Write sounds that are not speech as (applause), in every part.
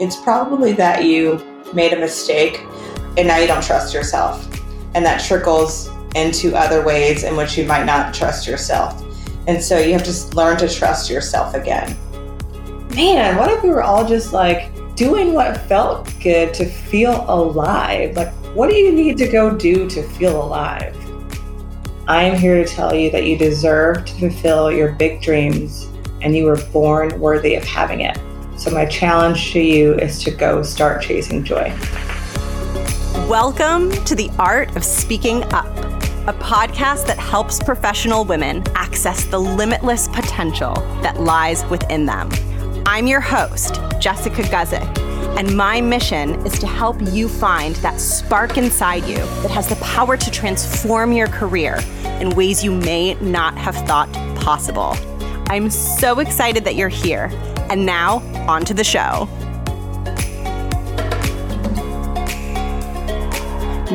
it's probably that you made a mistake and now you don't trust yourself. And that trickles into other ways in which you might not trust yourself. And so you have to learn to trust yourself again. Man, what if we were all just like doing what felt good to feel alive? Like, what do you need to go do to feel alive? I'm here to tell you that you deserve to fulfill your big dreams and you were born worthy of having it. So, my challenge to you is to go start chasing joy. Welcome to the Art of Speaking Up, a podcast that helps professional women access the limitless potential that lies within them. I'm your host, Jessica Guzik, and my mission is to help you find that spark inside you that has the power to transform your career in ways you may not have thought possible. I'm so excited that you're here. And now, on to the show.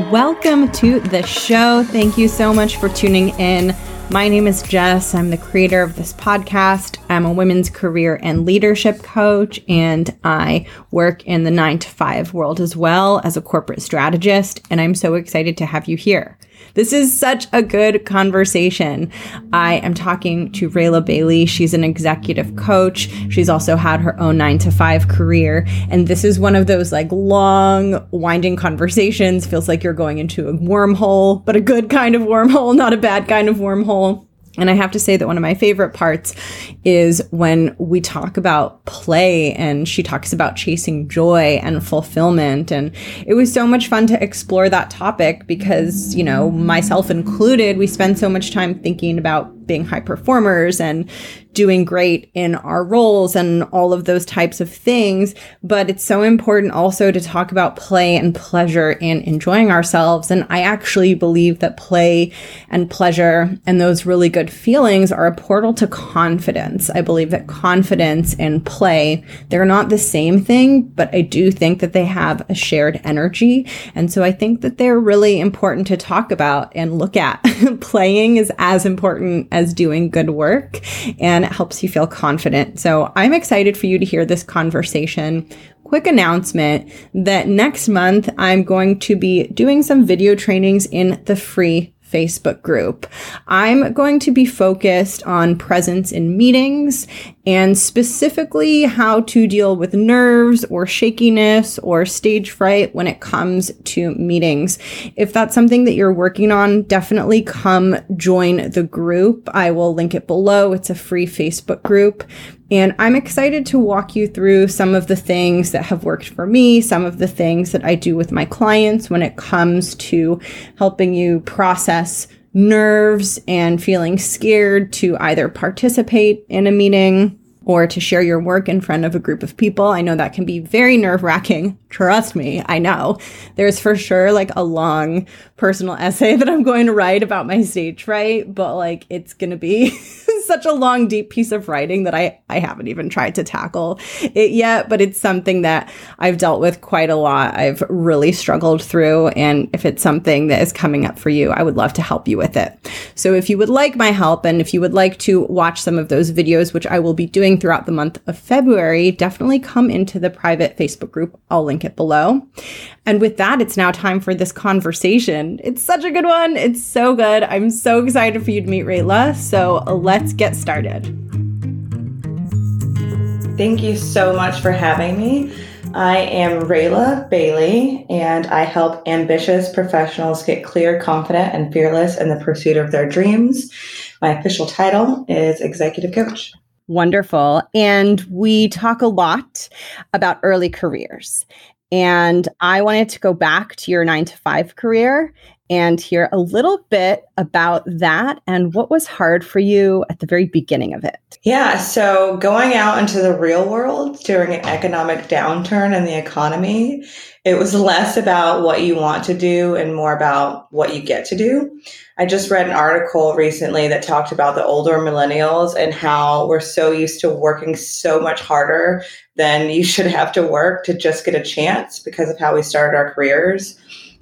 Welcome to the show. Thank you so much for tuning in. My name is Jess. I'm the creator of this podcast. I'm a women's career and leadership coach, and I work in the nine to five world as well as a corporate strategist. And I'm so excited to have you here. This is such a good conversation. I am talking to Rayla Bailey. She's an executive coach. She's also had her own nine to five career. And this is one of those like long, winding conversations. Feels like you're going into a wormhole, but a good kind of wormhole, not a bad kind of wormhole. And I have to say that one of my favorite parts is when we talk about play and she talks about chasing joy and fulfillment. And it was so much fun to explore that topic because, you know, myself included, we spend so much time thinking about being high performers and doing great in our roles and all of those types of things. But it's so important also to talk about play and pleasure and enjoying ourselves. And I actually believe that play and pleasure and those really good feelings are a portal to confidence. I believe that confidence and play, they're not the same thing, but I do think that they have a shared energy. And so I think that they're really important to talk about and look at. (laughs) Playing is as important as doing good work. And and it helps you feel confident. So I'm excited for you to hear this conversation. Quick announcement that next month I'm going to be doing some video trainings in the free Facebook group. I'm going to be focused on presence in meetings and specifically how to deal with nerves or shakiness or stage fright when it comes to meetings. If that's something that you're working on, definitely come join the group. I will link it below. It's a free Facebook group. And I'm excited to walk you through some of the things that have worked for me, some of the things that I do with my clients when it comes to helping you process nerves and feeling scared to either participate in a meeting or to share your work in front of a group of people. I know that can be very nerve wracking. Trust me, I know. There's for sure like a long personal essay (laughs) that I'm going to write about my stage fright, but like it's going to be (laughs) such a long, deep piece of writing that I, I haven't even tried to tackle it yet, but it's something that I've dealt with quite a lot. I've really struggled through. And if it's something that is coming up for you, I would love to help you with it. So if you would like my help and if you would like to watch some of those videos, which I will be doing throughout the month of February, definitely come into the private Facebook group. I'll link it below. And with that, it's now time for this conversation. It's such a good one. It's so good. I'm so excited for you to meet Rayla. So let's get started. Thank you so much for having me. I am Rayla Bailey, and I help ambitious professionals get clear, confident, and fearless in the pursuit of their dreams. My official title is Executive Coach. Wonderful. And we talk a lot about early careers. And I wanted to go back to your nine to five career and hear a little bit about that and what was hard for you at the very beginning of it. Yeah, so going out into the real world during an economic downturn in the economy, it was less about what you want to do and more about what you get to do. I just read an article recently that talked about the older millennials and how we're so used to working so much harder than you should have to work to just get a chance because of how we started our careers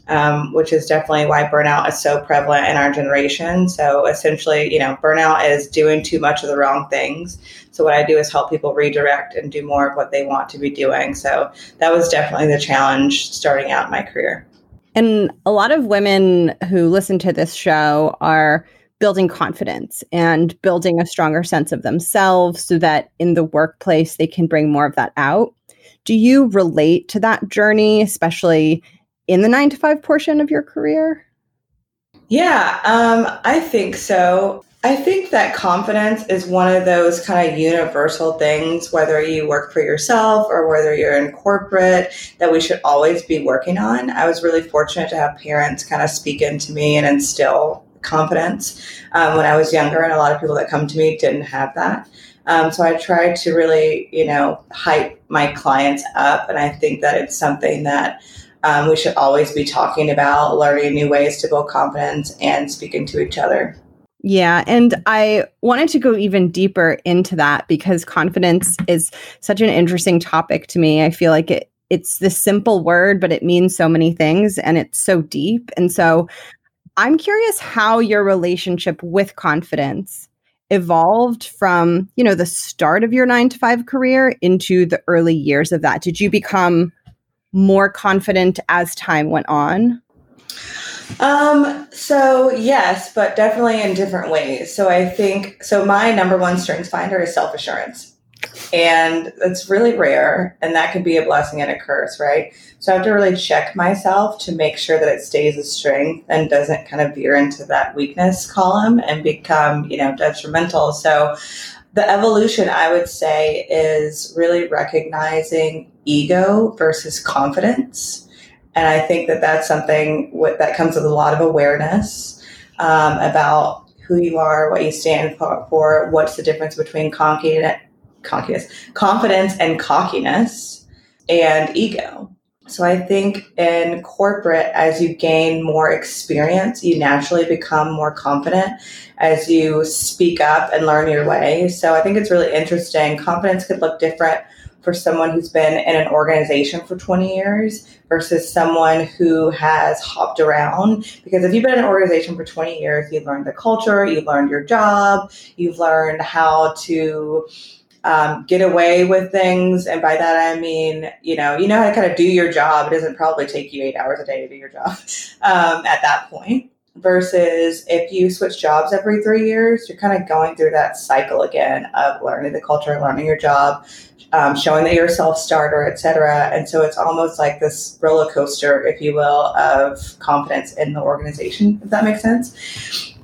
um, which is definitely why burnout is so prevalent in our generation. So essentially, you know, burnout is doing too much of the wrong things. So what I do is help people redirect and do more of what they want to be doing. So that was definitely the challenge starting out my career. And a lot of women who listen to this show are building confidence and building a stronger sense of themselves so that in the workplace they can bring more of that out. Do you relate to that journey, especially in the nine to five portion of your career? Yeah, um, I think so. I think that confidence is one of those kind of universal things, whether you work for yourself or whether you're in corporate, that we should always be working on. I was really fortunate to have parents kind of speak into me and instill confidence um, when I was younger, and a lot of people that come to me didn't have that. Um, so I tried to really, you know, hype my clients up, and I think that it's something that um, we should always be talking about learning new ways to build confidence and speaking to each other. Yeah. And I wanted to go even deeper into that because confidence is such an interesting topic to me. I feel like it, it's this simple word, but it means so many things and it's so deep. And so I'm curious how your relationship with confidence evolved from, you know, the start of your 9 to 5 career into the early years of that. Did you become more confident as time went on? Um, so yes, but definitely in different ways. So I think so my number one strengths finder is self-assurance. And it's really rare, and that could be a blessing and a curse, right? So I have to really check myself to make sure that it stays a strength and doesn't kind of veer into that weakness column and become, you know, detrimental. So the evolution, I would say, is really recognizing ego versus confidence. And I think that that's something that comes with a lot of awareness um, about who you are, what you stand for, what's the difference between cockiness, cockiness, confidence and cockiness and ego. So I think in corporate, as you gain more experience, you naturally become more confident as you speak up and learn your way. So I think it's really interesting. Confidence could look different for someone who's been in an organization for 20 years versus someone who has hopped around. Because if you've been in an organization for 20 years, you've learned the culture, you've learned your job, you've learned how to um, get away with things. And by that, I mean, you know, you know how to kind of do your job. It doesn't probably take you eight hours a day to do your job (laughs) um, at that point. Versus if you switch jobs every three years, you're kind of going through that cycle again of learning the culture, learning your job, um, showing that you're a self starter, etc. And so it's almost like this roller coaster, if you will, of confidence in the organization, if that makes sense.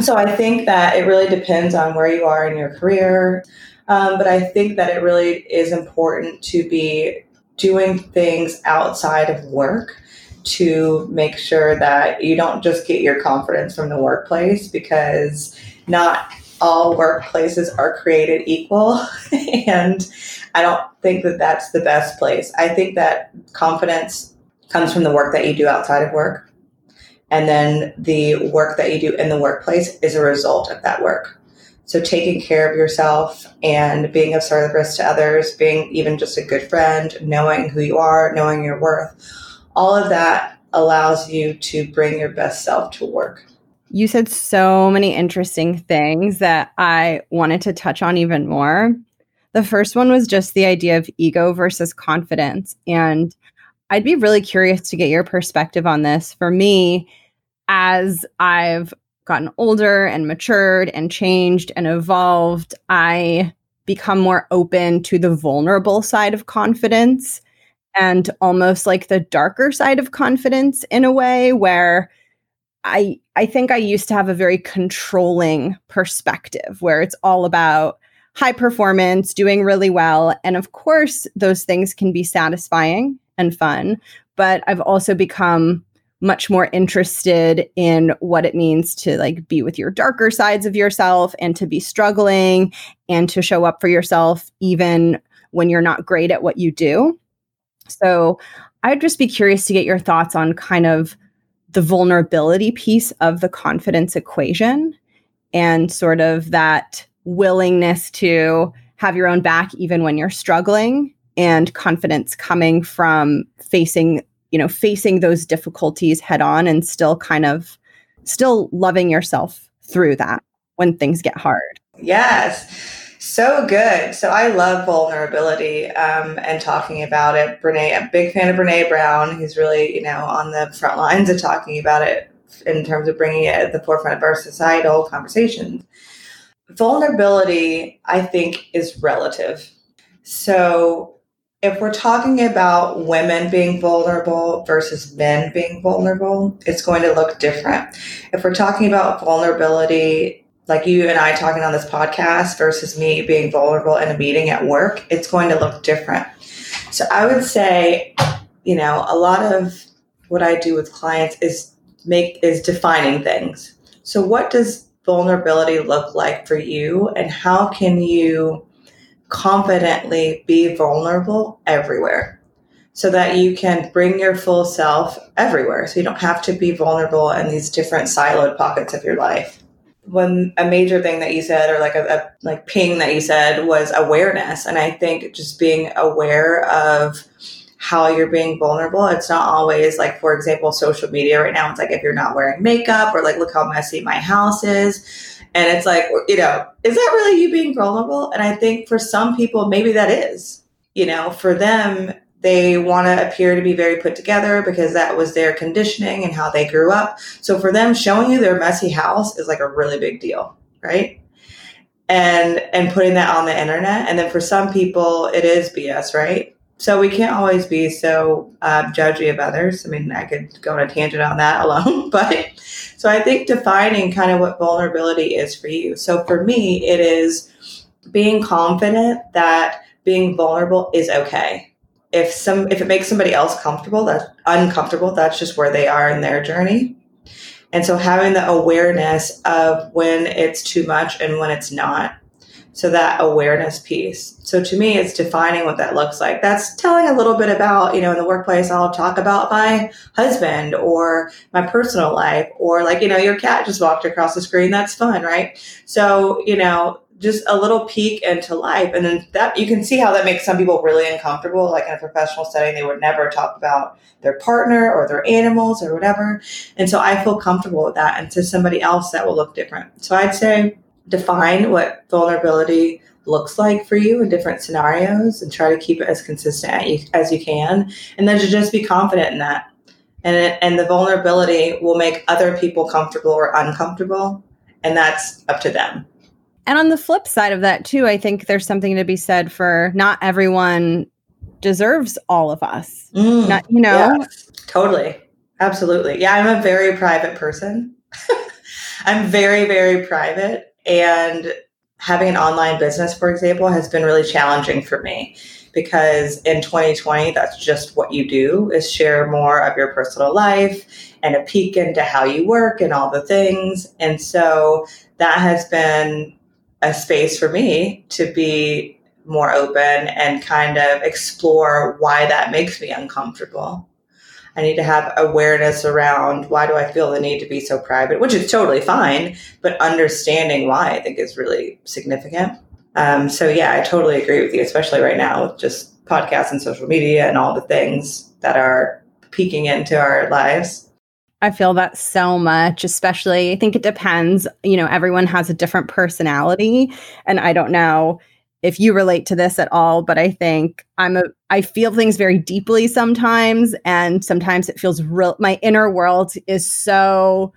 So I think that it really depends on where you are in your career. Um, but I think that it really is important to be doing things outside of work to make sure that you don't just get your confidence from the workplace because not all workplaces are created equal. (laughs) and I don't think that that's the best place. I think that confidence comes from the work that you do outside of work. And then the work that you do in the workplace is a result of that work. So taking care of yourself and being of service to others, being even just a good friend, knowing who you are, knowing your worth, all of that allows you to bring your best self to work. You said so many interesting things that I wanted to touch on even more. The first one was just the idea of ego versus confidence. And I'd be really curious to get your perspective on this. For me, as I've gotten older and matured and changed and evolved, I become more open to the vulnerable side of confidence and almost like the darker side of confidence in a way where I I think I used to have a very controlling perspective where it's all about high performance, doing really well, and of course those things can be satisfying and fun, but I've also become much more interested in what it means to like be with your darker sides of yourself and to be struggling and to show up for yourself even when you're not great at what you do. So, I'd just be curious to get your thoughts on kind of the vulnerability piece of the confidence equation and sort of that willingness to have your own back even when you're struggling and confidence coming from facing you know, facing those difficulties head on and still kind of still loving yourself through that when things get hard. Yes. So good. So I love vulnerability um, and talking about it. Brene, a big fan of Brene Brown, who's really, you know, on the front lines of talking about it in terms of bringing it at the forefront of our societal conversations. Vulnerability, I think, is relative. So if we're talking about women being vulnerable versus men being vulnerable, it's going to look different. If we're talking about vulnerability, like you and I talking on this podcast versus me being vulnerable in a meeting at work, it's going to look different. So I would say, you know, a lot of what I do with clients is make is defining things. So what does vulnerability look like for you and how can you confidently be vulnerable everywhere so that you can bring your full self everywhere. So you don't have to be vulnerable in these different siloed pockets of your life. One a major thing that you said, or like a, a like ping that you said, was awareness, and I think just being aware of how you're being vulnerable. It's not always like, for example, social media right now. It's like if you're not wearing makeup, or like, look how messy my house is and it's like, you know, is that really you being vulnerable? And I think for some people, maybe that is. You know, for them, they want to appear to be very put together because that was their conditioning and how they grew up. So for them, showing you their messy house is like a really big deal, right? And and putting that on the internet. And then for some people, it is BS, right? So we can't always be so uh, judgy of others. I mean, I could go on a tangent on that (laughs) alone, but so I think defining kind of what vulnerability is for you. So for me, it is being confident that being vulnerable is okay. If some if it makes somebody else comfortable, that's uncomfortable, that's just where they are in their journey. And so having the awareness of when it's too much and when it's not so that awareness piece. So to me, it's defining what that looks like. That's telling a little bit about, you know, in the workplace, I'll talk about my husband or my personal life or like, you know, your cat just walked across the screen. That's fun, right? So, you know, just a little peek into life. And then that you can see how that makes some people really uncomfortable. Like in a professional setting, they would never talk about their partner or their animals or whatever. And so I feel comfortable with that. And to somebody else, that will look different. So I'd say, define what vulnerability looks like for you in different scenarios and try to keep it as consistent as you can. And then to just be confident in that. And it, and the vulnerability will make other people comfortable or uncomfortable and that's up to them. And on the flip side of that too i think there's something to be said for not everyone deserves all of us. Mm, not you know? yes, totally. Absolutely. Yeah i'm a very private person. (laughs) I'm very very private and having an online business, for example, has been really challenging for me because in 2020, that's just what you do is share more of your personal life and a peek into how you work and all the things. And so that has been a space for me to be more open and kind of explore why that makes me uncomfortable. I need to have awareness around why do I feel the need to be so private, which is totally fine, but understanding why I think is really significant. Um, so yeah, I totally agree with you, especially right now with just podcasts and social media and all the things that are peeking into our lives. I feel that so much, especially I think it depends. You know, everyone has a different personality. And I don't know if you relate to this at all, but I think I'm a I feel things very deeply sometimes and sometimes it feels real my inner world is so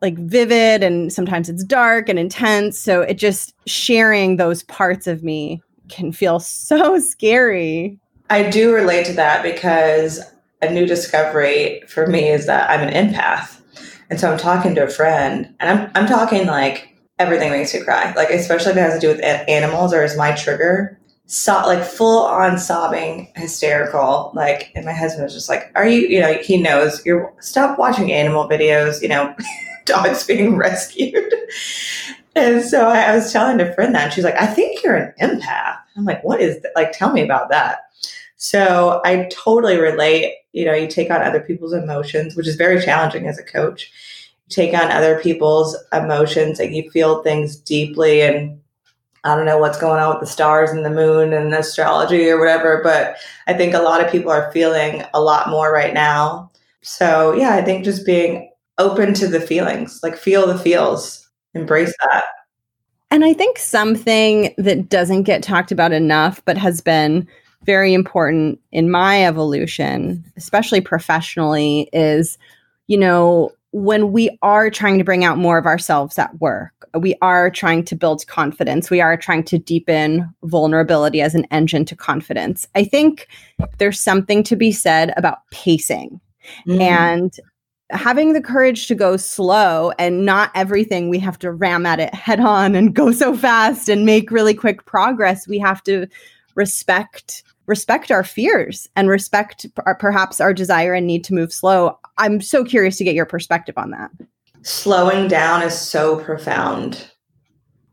like vivid and sometimes it's dark and intense, so it just sharing those parts of me can feel so (laughs) scary. I do relate to that because a new discovery for me is that I'm an empath. And so I'm talking to a friend and I'm I'm talking like everything makes me cry. Like especially if it has to do with animals or is my trigger. So like full on sobbing, hysterical. Like, and my husband was just like, "Are you? You know, he knows you're. Stop watching animal videos. You know, (laughs) dogs being rescued." (laughs) and so I, was telling a friend that, and she's like, "I think you're an empath." I'm like, "What is that? Like, tell me about that." So I totally relate. You know, you take on other people's emotions, which is very challenging as a coach take on other people's emotions and you feel things deeply and I don't know what's going on with the stars and the moon and astrology or whatever, but I think a lot of people are feeling a lot more right now. So, yeah, I think just being open to the feelings, like feel the feels, embrace that. And I think something that doesn't get talked about enough, but has been very important in my evolution, especially professionally, is, you know, when we are trying to bring out more of ourselves at work, we are trying to build confidence. We are trying to deepen vulnerability as an engine to confidence. I think there's something to be said about pacing mm. and having the courage to go slow and not everything we have to ram at it head on and go so fast and make really quick progress. We have to respect respect our fears and respect our, perhaps our desire and need to move slow. I'm so curious to get your perspective on that. Slowing down is so profound.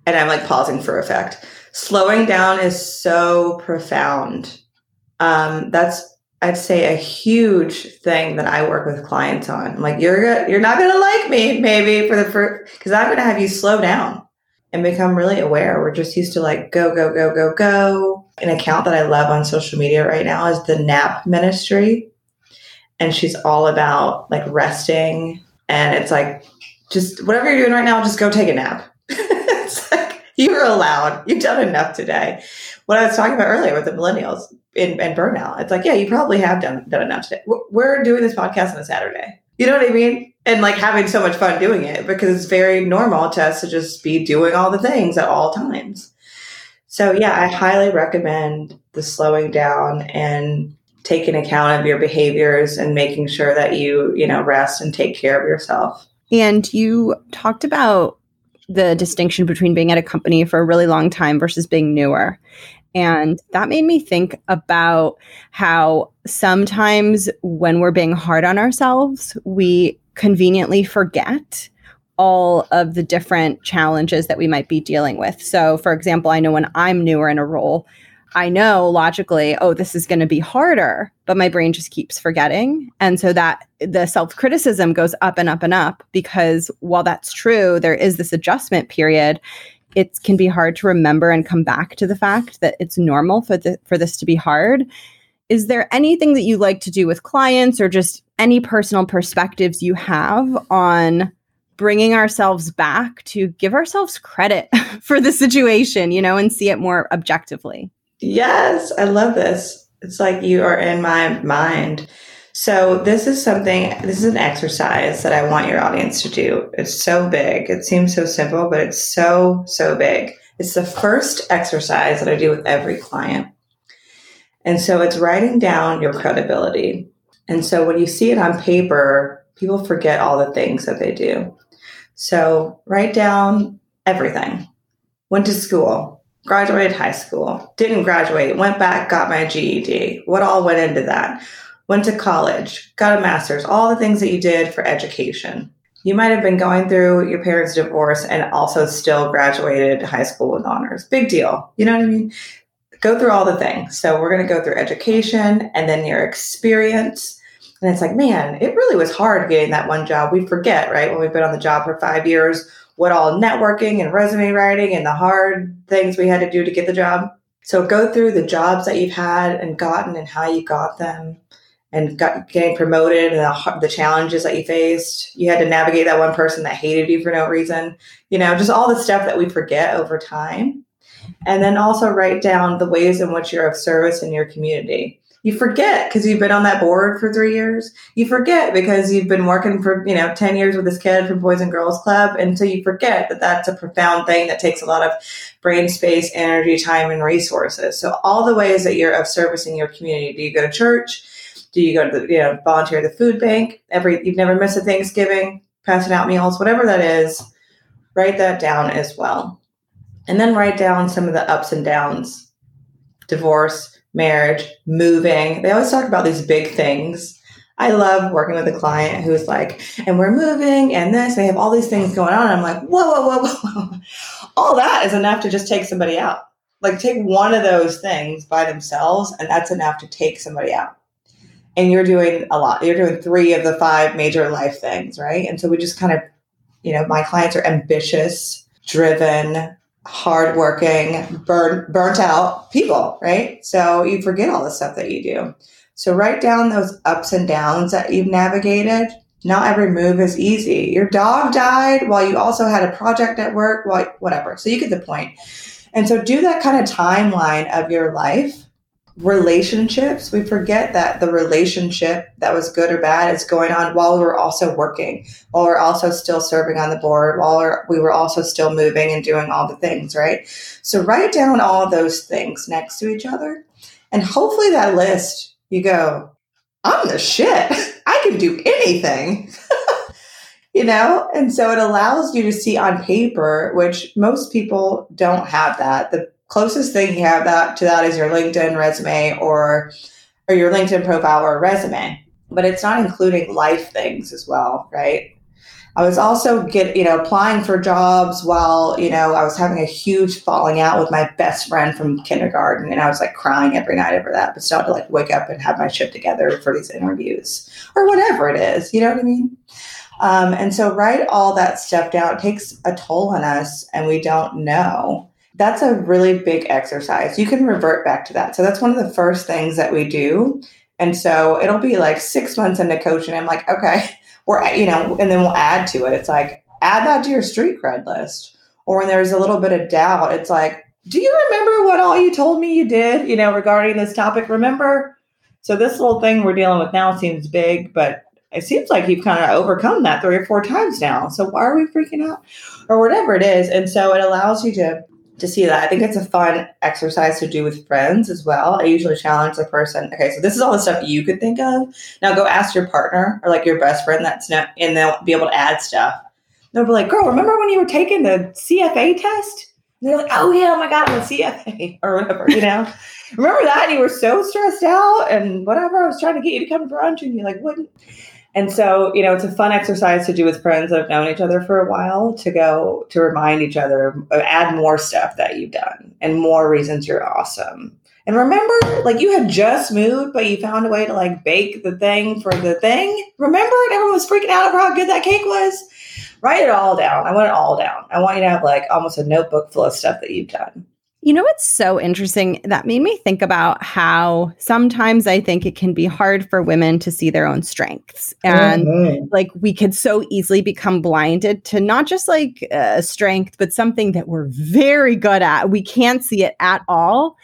And I'm like pausing for effect. Slowing down is so profound. Um, that's I'd say a huge thing that I work with clients on. I'm like, you're you're not gonna like me maybe for the first because I'm gonna have you slow down and become really aware. We're just used to like go, go, go, go, go. An account that I love on social media right now is the Nap Ministry. And she's all about like resting. And it's like, just whatever you're doing right now, just go take a nap. (laughs) it's like, you're allowed. You've done enough today. What I was talking about earlier with the millennials and burnout, it's like, yeah, you probably have done, done enough today. We're doing this podcast on a Saturday. You know what I mean? And like having so much fun doing it because it's very normal to us to just be doing all the things at all times. So yeah, I highly recommend the slowing down and taking account of your behaviors and making sure that you, you know, rest and take care of yourself. And you talked about the distinction between being at a company for a really long time versus being newer. And that made me think about how sometimes when we're being hard on ourselves, we conveniently forget all of the different challenges that we might be dealing with. So, for example, I know when I'm newer in a role, I know logically, oh, this is going to be harder, but my brain just keeps forgetting. And so that the self criticism goes up and up and up because while that's true, there is this adjustment period. It can be hard to remember and come back to the fact that it's normal for the, for this to be hard is there anything that you like to do with clients or just any personal perspectives you have on bringing ourselves back to give ourselves credit (laughs) for the situation, you know, and see it more objectively? Yes, I love this. It's like you are in my mind. So, this is something, this is an exercise that I want your audience to do. It's so big. It seems so simple, but it's so, so big. It's the first exercise that I do with every client. And so it's writing down your credibility. And so when you see it on paper, people forget all the things that they do. So write down everything. Went to school, graduated high school, didn't graduate, went back, got my GED. What all went into that? Went to college, got a master's, all the things that you did for education. You might have been going through your parents' divorce and also still graduated high school with honors. Big deal. You know what I mean? go through all the things. So we're going to go through education and then your experience. And it's like, man, it really was hard getting that one job. We forget, right? When we've been on the job for five years, what all networking and resume writing and the hard things we had to do to get the job. So go through the jobs that you've had and gotten and how you got them and got, getting promoted and the, the challenges that you faced. You had to navigate that one person that hated you for no reason. You know, just all the stuff that we forget over time. And then also write down the ways in which you're of service in your community. You forget because you've been on that board for three years. You forget because you've been working for, you know, 10 years with this kid from Boys and Girls Club. And so you forget that that's a profound thing that takes a lot of brain space, energy, time, and resources. So all the ways that you're of service in your community. Do you go to church? Do you go to the, you know, volunteer at the food bank? Every, you've never missed a Thanksgiving, passing out meals, whatever that is, write that down as well and then write down some of the ups and downs divorce, marriage, moving. They always talk about these big things. I love working with a client who's like, and we're moving and this, they have all these things going on. I'm like, whoa, whoa, whoa, whoa. All that is enough to just take somebody out. Like, take one of those things by themselves, and that's enough to take somebody out. And you're doing a lot. You're doing three of the five major life things, right? And so we just kind of, you know, my clients are ambitious, driven, hardworking, burn, burnt out people, right? So you forget all the stuff that you do. So write down those ups and downs that you've navigated. Not every move is easy. Your dog died while you also had a project at work, while, whatever. So you get the point. And so do that kind of timeline of your life relationships, we forget that the relationship that was good or bad is going on while we were also working, while we're also still serving on the board, while we were also still moving and doing all the things, right? So write down all those things next to each other. And hopefully that list, you go, I'm the shit. (laughs) I can do anything. (laughs) you know? And so it allows you to see on paper, which most people don't have that. The closest thing you have that to that is your LinkedIn resume or or your LinkedIn profile or resume. But it's not including life things as well, right? I was also get you know applying for jobs while you know I was having a huge falling out with my best friend from kindergarten, and I was like crying every night over that. But still, had to like wake up and have my shit together for these interviews or whatever it is. You know what I mean? Um, and so write all that stuff down. It takes a toll on us, and we don't know that's a really big exercise. You can revert back to that. So that's one of the first things that we do. And so it'll be like six months into coaching. I'm like, okay, (laughs) we're, you know, and then we'll add to it. It's like, add that to your street cred list. Or when there's a little bit of doubt, it's like, do you remember what all you told me you did, you know, regarding this topic? Remember? So this little thing we're dealing with now seems big, but it seems like you've kind of overcome that three or four times now. So why are we freaking out? Or whatever it is. And so it allows you to to see that. I think it's a fun exercise to do with friends as well. I usually challenge the person. Okay, so this is all the stuff you could think of. Now go ask your partner or like your best friend that's not, and they'll be able to add stuff. They'll be like, "Girl, remember when you were taking the CFA test?" And they're like, "Oh yeah, oh my god, the CFA (laughs) or whatever." You know, remember that? And you were so stressed out and whatever. I was trying to get you to come to brunch, and you like wouldn't. And so, you know, it's a fun exercise to do with friends that have known each other for a while to go to remind each other, add more stuff that you've done and more reasons you're awesome. And remember, like you had just moved, but you found a way to like bake the thing for the thing. Remember, and everyone was freaking out over how good that cake was. Write it all down. I want it all down. I want you to have like almost a notebook full of stuff that you've done. You know what's so interesting? That made me think about how sometimes I think it can be hard for women to see their own strengths. And mm-hmm. like we could so easily become blinded to not just like a strength, but something that we're very good at. We can't see it at all.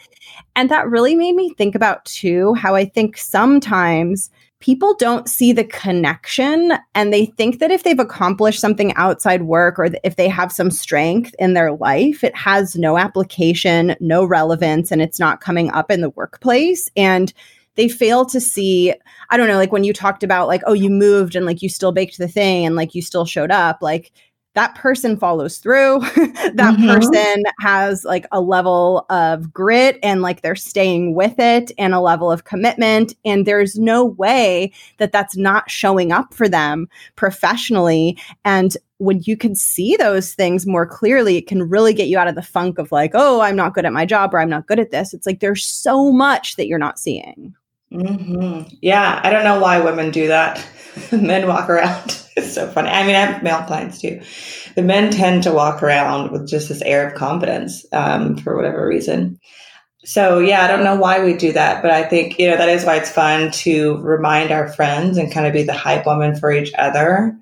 And that really made me think about too how I think sometimes people don't see the connection and they think that if they've accomplished something outside work or if they have some strength in their life, it has no application, no relevance, and it's not coming up in the workplace. And they fail to see, I don't know, like when you talked about, like, oh, you moved and like you still baked the thing and like you still showed up, like, that person follows through. (laughs) That mm-hmm. person has like a level of grit and like they're staying with it and a level of commitment. And there's no way that that's not showing up for them professionally. And when you can see those things more clearly it can really get you out of the funk of like oh i'm not good at my job or i'm not good at this. It's like there's so much that you're not seeing mm-hmm. yeah i don't know why women do that (laughs) men walk around (laughs) it's so funny. I mean, I have male clients too. The men tend to walk around with just this air of confidence um, for whatever reason. So yeah, I don't know why we do that, but I think you know that is why it's fun to remind our friends and kind of be the hype woman for each other.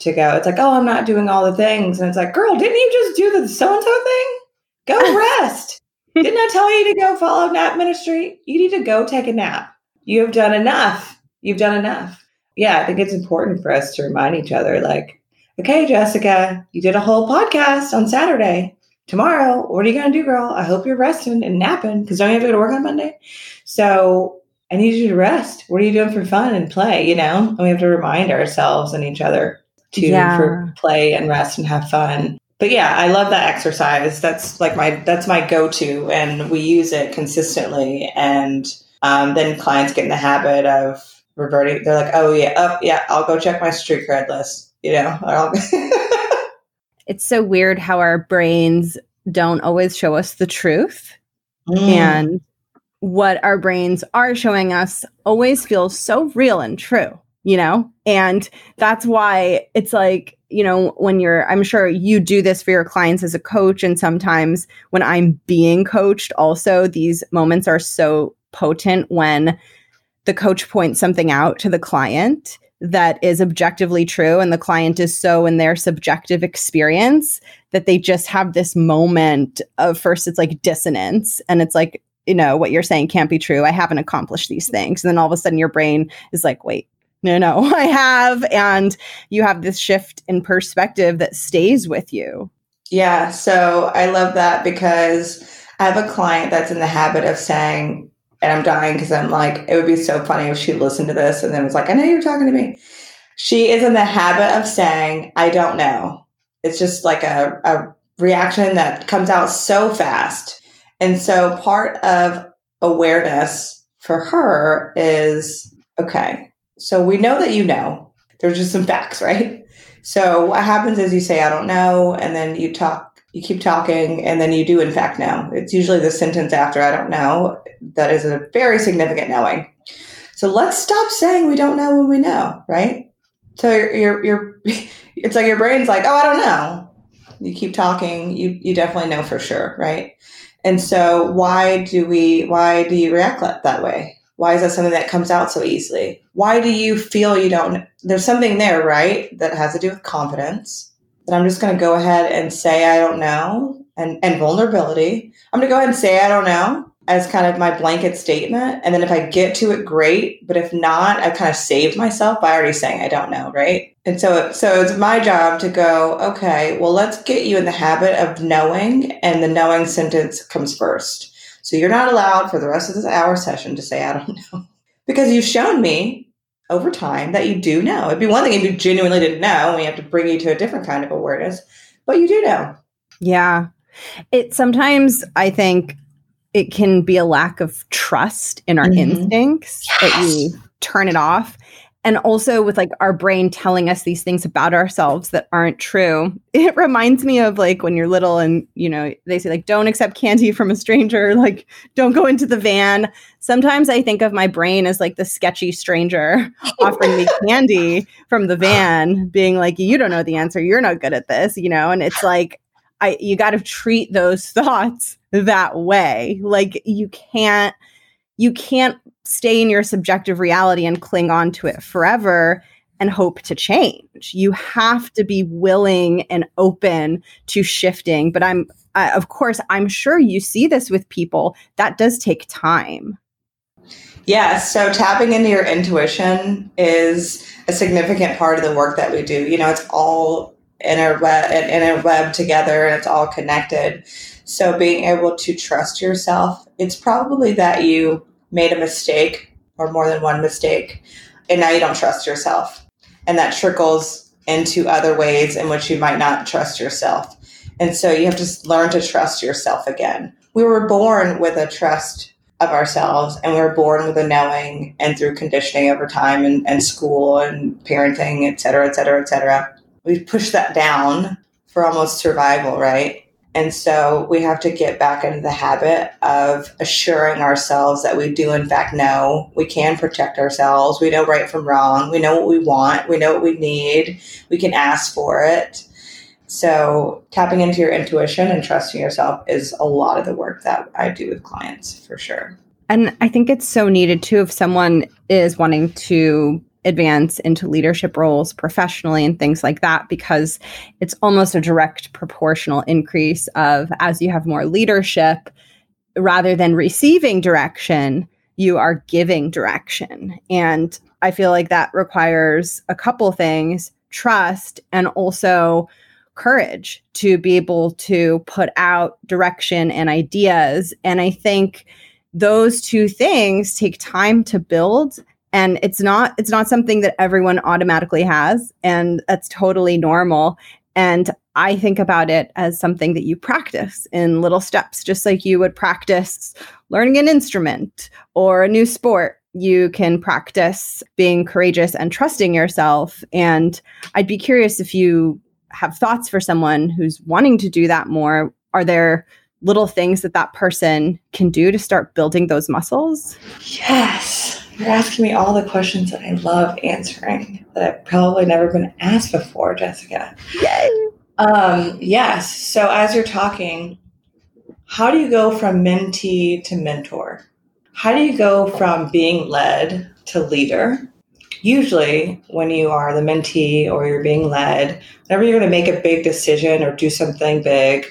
To go, it's like, oh, I'm not doing all the things, and it's like, girl, didn't you just do the so and so thing? Go (laughs) rest. didn't I tell you to go follow nap ministry? You need to go take a nap. You have done enough. You've done enough yeah, I think it's important for us to remind each other like, okay, Jessica, you did a whole podcast on Saturday. Tomorrow, what are you going to do, girl? I hope you're resting and napping because don't you have to go to work on Monday? So I need you to rest. What are you doing for fun and play? You know, and we have to remind ourselves and each other to yeah. for play and rest and have fun. But yeah, I love that exercise. That's like my that's my go to, and we use it consistently. And um, then clients get in the habit of reverting. They're like, oh yeah, oh, yeah, I'll go check my street cred list. You know, (laughs) it's so weird how our brains don't always show us the truth, mm. and what our brains are showing us always feels so real and true. you know? And that's why it's like, you know, when you're, I'm sure you do this for your clients as a coach. And sometimes when I'm being coached, also, these moments are so potent when the coach points something out to the client that is objectively true and the client is so in their subjective experience that they just have this moment of first it's like dissonance and it's like you know what you're saying can't be true. I haven't accomplished these things. And then all of a sudden your brain is like wait no no (laughs) i have. And you have this shift in perspective that stays with you. Yeah. So i love that because i have a client that's in the habit of saying and I'm dying because I'm like, it would be so funny if she listened to this and then was like, I know you're talking to me. She is in the habit of saying, I don't know. It's just like a, a reaction that comes out so fast. And so part of awareness for her is okay, so we know that you know. There's just some facts, (laughs) right? So what happens is you say, I don't know, and then you talk you keep talking and then you do in fact know. It's usually the sentence after i don't know that is a very significant knowing. So let's stop saying we don't know when we know right? So you're, you're, you're (laughs) it's like your brain's like oh i don't know. You keep talking you you definitely know for sure right? And so why do we why do you react that way? Why is that something that comes out so easily? Why do you feel you don't there's something there right that has to do with confidence that I'm just going to go ahead and say I don't know and, and vulnerability. I'm going to go ahead and say I don't know as kind of my blanket statement. And then if I get to it, great. But if not, I kind of saved myself by already saying I don't know, right? And so, so it's my job to go, okay, well, let's get you in the habit of knowing, and the knowing sentence comes first. So you're not allowed for the rest of this hour session to say I don't (laughs) know because you've shown me over time that you do know. It'd be one thing if you genuinely didn't know, and we have to bring you to a different kind of awareness, but you do know. Yeah. It sometimes I think it can be a lack of trust in our mm-hmm. instincts yes. that we turn it off and also with like our brain telling us these things about ourselves that aren't true (laughs) it reminds me of like when you're little and you know they say like don't accept candy from a stranger (laughs) like don't go into the van. Sometimes i think of my brain as like the sketchy stranger (laughs) offering me candy from the van being like you don't know the answer. You're not good at this you know? And it's like i you got to treat those thoughts that way. Like you can't you can't stay in your subjective reality and cling on to it forever and hope to change. You have to be willing and open to shifting. But I'm, uh, of course, I'm sure you see this with people. That does take time. Yeah, so tapping into your intuition is a significant part of the work that we do. You know, it's all interweb interweb together and it's all connected. So being able to trust yourself, it's probably that you made a mistake or more than one mistake, and now you don't trust yourself. And that trickles into other ways in which you might not trust yourself. And so you have to learn to trust yourself again. We were born with a trust of ourselves and we're born with a knowing and through conditioning over time and, and school and parenting, et cetera, et cetera, et cetera. We've pushed that down for almost survival, right? And so we have to get back into the habit of assuring ourselves that we do, in fact, know we can protect ourselves. We know right from wrong. We know what we want. We know what we need. We can ask for it. So tapping into your intuition and trusting yourself is a lot of the work that I do with clients for sure. And I think it's so needed too if someone is wanting to advance into leadership roles professionally and things like that because it's almost a direct proportional increase of as you have more leadership rather than receiving direction you are giving direction. And i feel like that requires a couple things trust and also courage to be able to put out direction and ideas. And i think those two things take time to build and it's not it's not something that everyone automatically has and that's totally normal. And i think about it as something that you practice in little steps just like you would practice learning an instrument or a new sport. You can practice being courageous and trusting yourself. And i'd be curious if you have thoughts for someone who's wanting to do that more. Are there little things that that person can do to start building those muscles? Yes you're asking me all the questions that I love answering that I've probably never been asked before, Jessica. Yay. Um, yes. So as you're talking, how do you go from mentee to mentor? How do you go from being led to leader? Usually, when you are the mentee or you're being led, whenever you're going to make a big decision or do something big,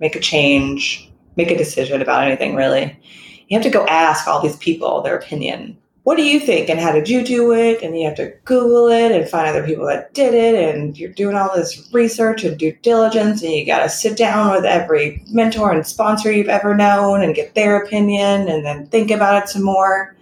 make a change, make a decision about anything really, you have to go ask all these people their opinion. What do you think and how did you do it? And you have to Google it and find other people that did it. And you're doing all this research and due diligence. And you got to sit down with every mentor and sponsor you've ever known and get their opinion and then think about it some more.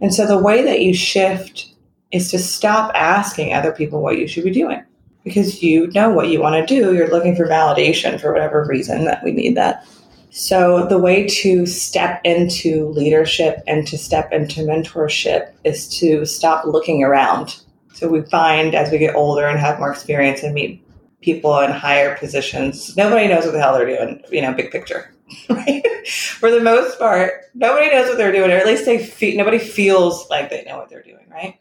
And so the way that you shift is to stop asking other people what you should be doing because you know what you want to do. You're looking for validation for whatever reason that we need that. So, the way to step into leadership and to step into mentorship is to stop looking around. So, we find as we get older and have more experience and meet people in higher positions, nobody knows what the hell they're doing, you know, big picture. Right? (laughs) For the most part, nobody knows what they're doing, or at least they feel, nobody feels like they know what they're doing, right?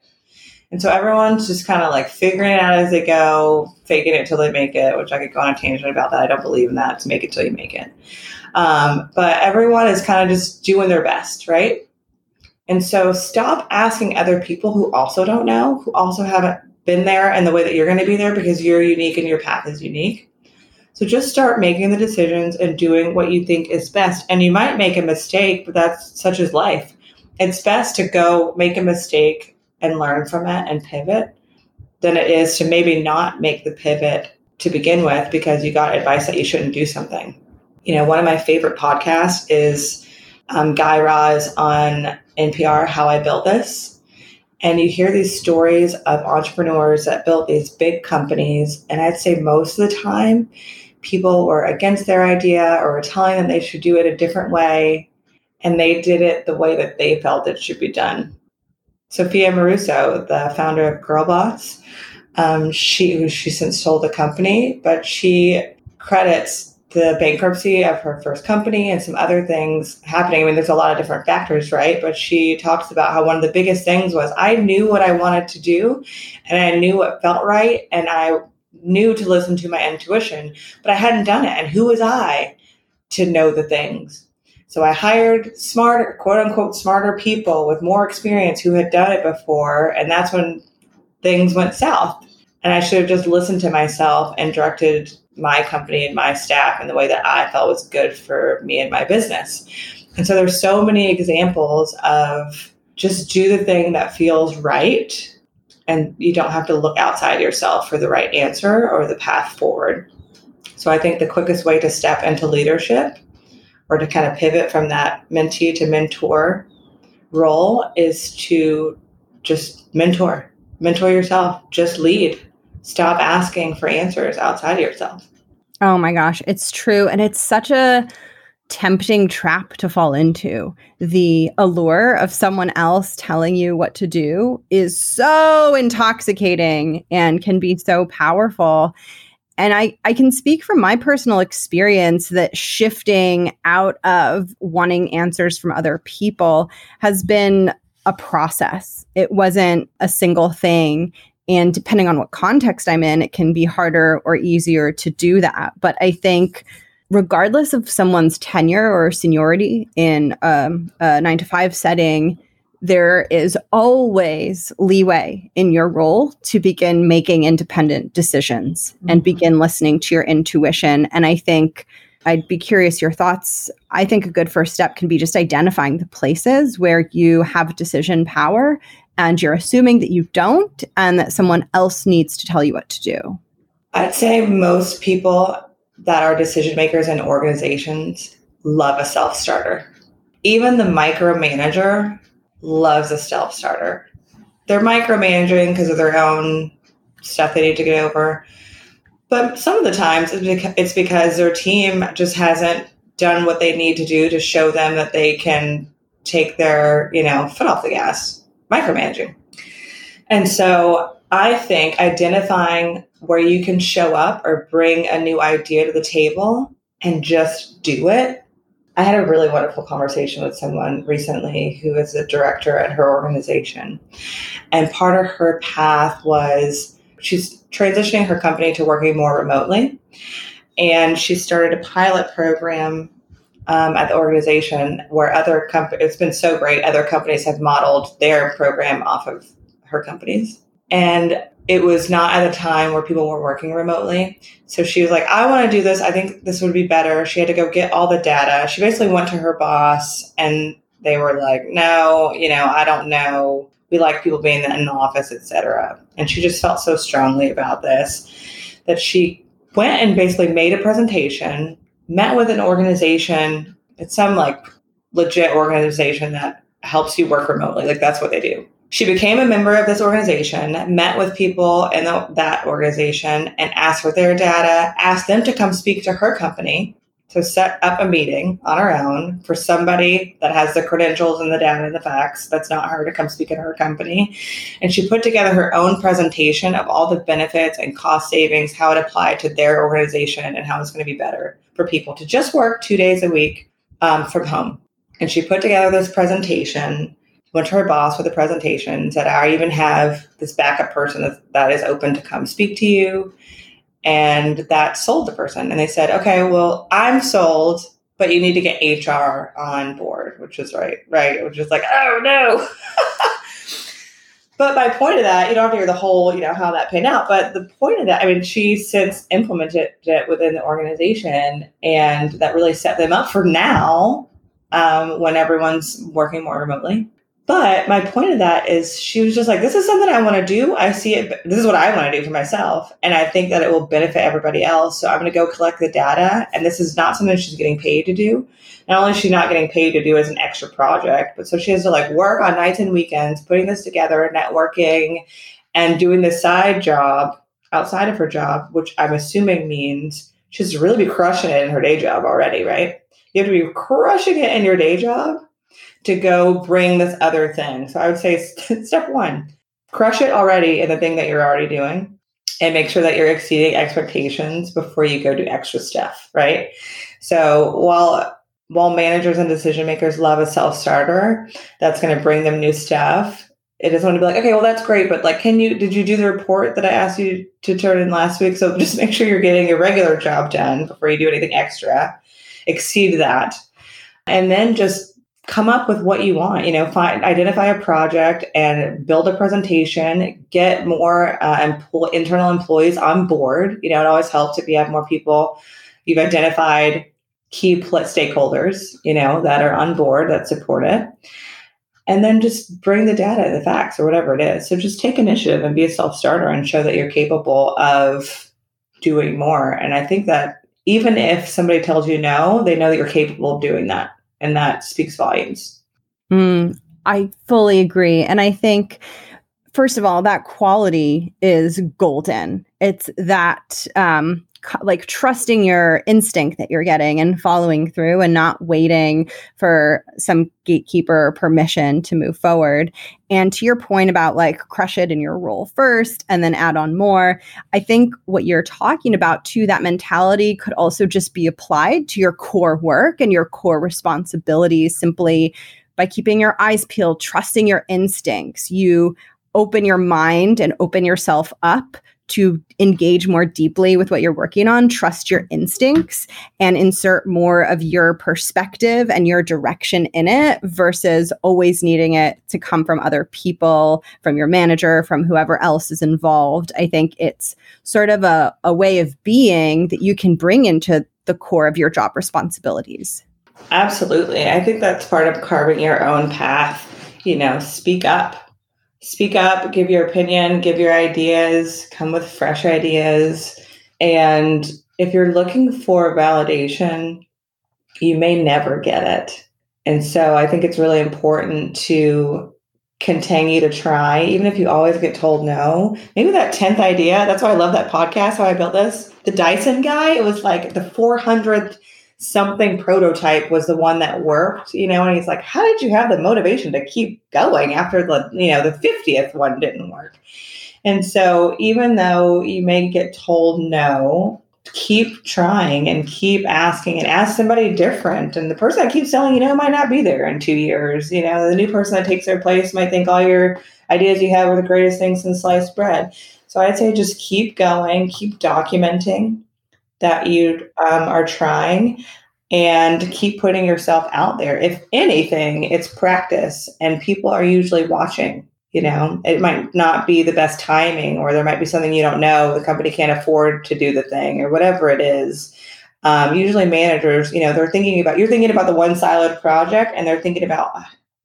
And so everyone's just kind of like figuring it out as they go, faking it till they make it, which I could go on a tangent about that. I don't believe in that to make it till you make it. Um, but everyone is kind of just doing their best, right? And so stop asking other people who also don't know, who also haven't been there in the way that you're going to be there because you're unique and your path is unique. So just start making the decisions and doing what you think is best. And you might make a mistake, but that's such as life. It's best to go make a mistake and learn from it and pivot than it is to maybe not make the pivot to begin with because you got advice that you shouldn't do something you know, one of my favorite podcasts is um, Guy Raz on NPR, How I Built This. And you hear these stories of entrepreneurs that built these big companies. And I'd say most of the time, people were against their idea or were telling them they should do it a different way. And they did it the way that they felt it should be done. Sophia Amoruso, the founder of Girlboss, um, she she since sold the company, but she credits the bankruptcy of her first company and some other things happening. I mean, there's a lot of different factors, right? But she talks about how one of the biggest things was I knew what I wanted to do and I knew what felt right and I knew to listen to my intuition, but I hadn't done it. And who was I to know the things? So I hired smarter, quote unquote, smarter people with more experience who had done it before. And that's when things went south. And I should have just listened to myself and directed my company and my staff in the way that I felt was good for me and my business. And so there's so many examples of just do the thing that feels right and you don't have to look outside yourself for the right answer or the path forward. So I think the quickest way to step into leadership or to kind of pivot from that mentee to mentor role is to just mentor, mentor yourself, just lead stop asking for answers outside yourself. Oh my gosh, it's true. And it's such a tempting trap to fall into. The allure of someone else telling you what to do is so intoxicating and can be so powerful. And I, I can speak from my personal experience that shifting out of wanting answers from other people has been a process. It wasn't a single thing. And depending on what context I'm in, it can be harder or easier to do that. But I think, regardless of someone's tenure or seniority in um, a nine to five setting, there is always leeway in your role to begin making independent decisions mm-hmm. and begin listening to your intuition. And I think I'd be curious your thoughts. I think a good first step can be just identifying the places where you have decision power and you're assuming that you don't and that someone else needs to tell you what to do? I'd say most people that are decision makers in organizations love a self starter. Even the micromanager loves a self starter. They're micromanaging because of their own stuff they need to get over. But some of the times it's because their team just hasn't done what they need to do to show them that they can take their, you know, foot off the gas micromanaging. And so I think identifying where you can show up or bring a new idea to the table and just do it. I had a really wonderful conversation with someone recently who is a director at her organization. And part of her path was she's transitioning her company to working more remotely. And she started a pilot program um, at the organization where other companies, it's been so great, other companies have modeled their program off of her companies. And it was not at a time where people were working remotely. So she was like, I want to do this. I think this would be better. She had to go get all the data. She basically went to her boss and they were like, no, you know, I don't know. We like people being in the office, etc. And she just felt so strongly about this that she went and basically made a presentation, met with an organization. It's some like legit organization that helps you work remotely. Like that's what they do she became a member of this organization, met with people in the, that organization, and asked for their data, asked them to come speak to her company. to set up a meeting on her own for somebody that has the credentials and the data and the facts that's not her to come speak at her company. And she put together her own presentation of all the benefits and cost savings, how it applied to their organization, and how it's going to be better for people to just work two days a week um, from home. And she put together this presentation went to her boss with a presentation, said, I even have this backup person that, that is open to come speak to you. And that sold the person. And they said, okay, well, I'm sold, but you need to get HR on board, which is right, right? Which is like, oh no. (laughs) but my point of that, you don't have to hear the whole, you know, how that panned out. But the point of that, I mean, she since implemented it within the organization and that really set them up for now um, when everyone's working more remotely. But my point of that is she was just like, this is something I want to do. I see it. This is what I want to do for myself. And I think that it will benefit everybody else. So I'm going to go collect the data. And this is not something she's getting paid to do. Not only is she not getting paid to do as an extra project, but so she has to like work on nights and weekends, putting this together, networking, and doing this side job outside of her job, which I'm assuming means she's really be crushing it in her day job already, right? You have to be crushing it in your day job to go bring this other thing. So I would say (laughs) step one, crush it already in the thing that you're already doing and make sure that you're exceeding expectations before you go do extra stuff, right? So while while managers and decision makers love a self-starter that's going to bring them new stuff, it is want to be like, okay, well that's great, but like can you did you do the report that I asked you to turn in last week? So (laughs) just make sure you're getting your regular job done before you do anything extra. Exceed that. And then just come up with what you want you know find identify a project and build a presentation get more uh, empl- internal employees on board. You know it always helps if you have more people. You've identified key stakeholders you know that are on board that support it. And then just bring the data the facts or whatever it is. So just take initiative and be a self-starter and show that you're capable of doing more. And i think that even if somebody tells you no they know that you're capable of doing that and that speaks volumes. Mm, I fully agree. And I think, first of all, that quality is golden. It's that um, like trusting your instinct that you're getting and following through and not waiting for some gatekeeper permission to move forward. And to your point about like crush it in your role first and then add on more, I think what you're talking about too, that mentality could also just be applied to your core work and your core responsibilities simply by keeping your eyes peeled, trusting your instincts. You open your mind and open yourself up to engage more deeply with what you're working on, trust your instincts and insert more of your perspective and your direction in it versus always needing it to come from other people, from your manager, from whoever else is involved. I think it's sort of a, a way of being that you can bring into the core of your job responsibilities. Absolutely. I think that's part of carving your own path. You know, speak up speak up, give your opinion, give your ideas, come with fresh ideas. And if you're looking for validation, you may never get it. And so I think it's really important to continue to try, even if you always get told no. Maybe that 10th idea, that's why I love that podcast, how I built this. The Dyson guy, it was like the 400th something prototype was the one that worked, you know, and he's like, how did you have the motivation to keep going after the, you know, the 50th one didn't work? And so even though you may get told no, keep trying and keep asking and ask somebody different. And the person that keeps telling you no might not be there in two years. You know, the new person that takes their place might think all your ideas you have are the greatest things since sliced bread. So I'd say just keep going, keep documenting that you um, are trying and keep putting yourself out there. If anything, it's practice, and people are usually watching. You know, it might not be the best timing, or there might be something you don't know. The company can't afford to do the thing, or whatever it is. Um, usually, managers, you know, they're thinking about you're thinking about the one siloed project, and they're thinking about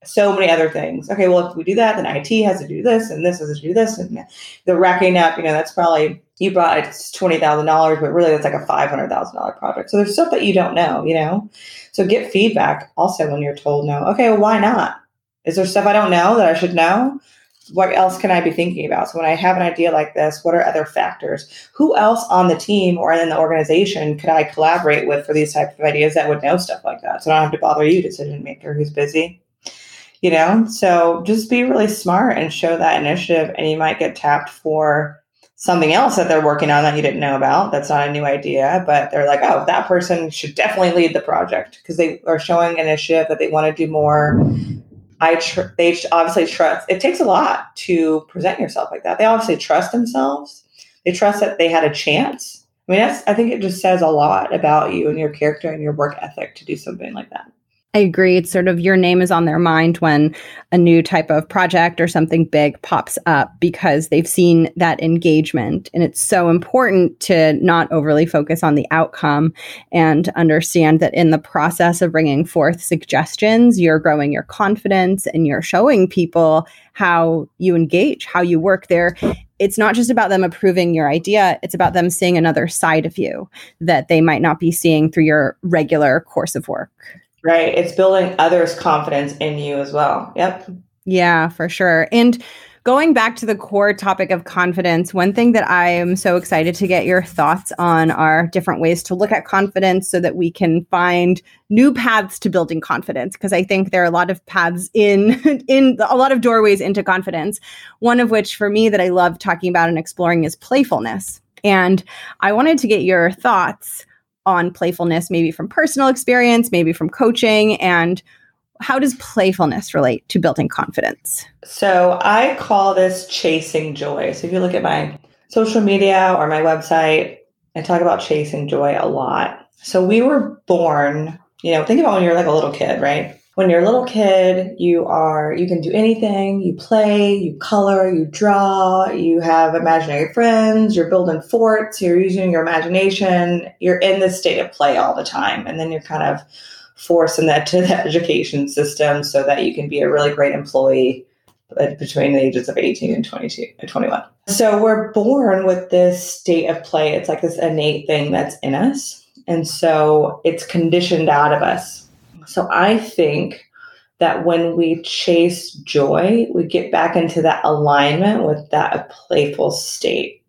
so many other things. Okay, well, if we do that, then IT has to do this, and this has to do this, and they're racking up. You know, that's probably you brought twenty thousand dollars, but really that's like a five hundred thousand dollar project. So there's stuff that you don't know. You know, so get feedback also when you're told no. Okay, well, why not? Is there stuff I don't know that I should know? What else can I be thinking about? So when I have an idea like this, what are other factors? Who else on the team or in the organization could I collaborate with for these types of ideas that would know stuff like that? So I don't have to bother you, decision maker, who's busy you know? So just be really smart and show that initiative and you might get tapped for something else that they're working on that you didn't know about. That's not a new idea but they're like oh that person should definitely lead the project because they are showing initiative that they want to do more. I tr- they obviously trust it takes a lot to present yourself like that. They obviously trust themselves. They trust that they had a chance. I mean that's i think it just says a lot about you and your character and your work ethic to do something like that I agree. It's sort of your name is on their mind when a new type of project or something big pops up because they've seen that engagement. And it's so important to not overly focus on the outcome and understand that in the process of bringing forth suggestions, you're growing your confidence and you're showing people how you engage, how you work there. It's not just about them approving your idea, it's about them seeing another side of you that they might not be seeing through your regular course of work. Right. It's building others' confidence in you as well. Yep. Yeah, for sure. And going back to the core topic of confidence, one thing that I am so excited to get your thoughts on are different ways to look at confidence so that we can find new paths to building confidence because I think there are a lot of paths in (laughs) in a lot of doorways into confidence. One of which for me that I love talking about and exploring is playfulness. And I wanted to get your thoughts on playfulness, maybe from personal experience, maybe from coaching, and how does playfulness relate to building confidence? So I call this chasing joy. So if you look at my social media or my website, I talk about chasing joy a lot. So we were born, you know, think about when you're like a little kid, right? When you're a little kid, you are you can do anything. You play, you color, you draw, you have imaginary friends, you're building forts, you're using your imagination. You're in this state of play all the time. And then you're kind of forcing that to (laughs) the education system so that you can be a really great employee uh, between the ages of 18 and 22 and 21. So we're born with this state of play. It's like this innate thing that's in us. And so it's conditioned out of us so I think that when we chase joy, we get back into that alignment with that playful state.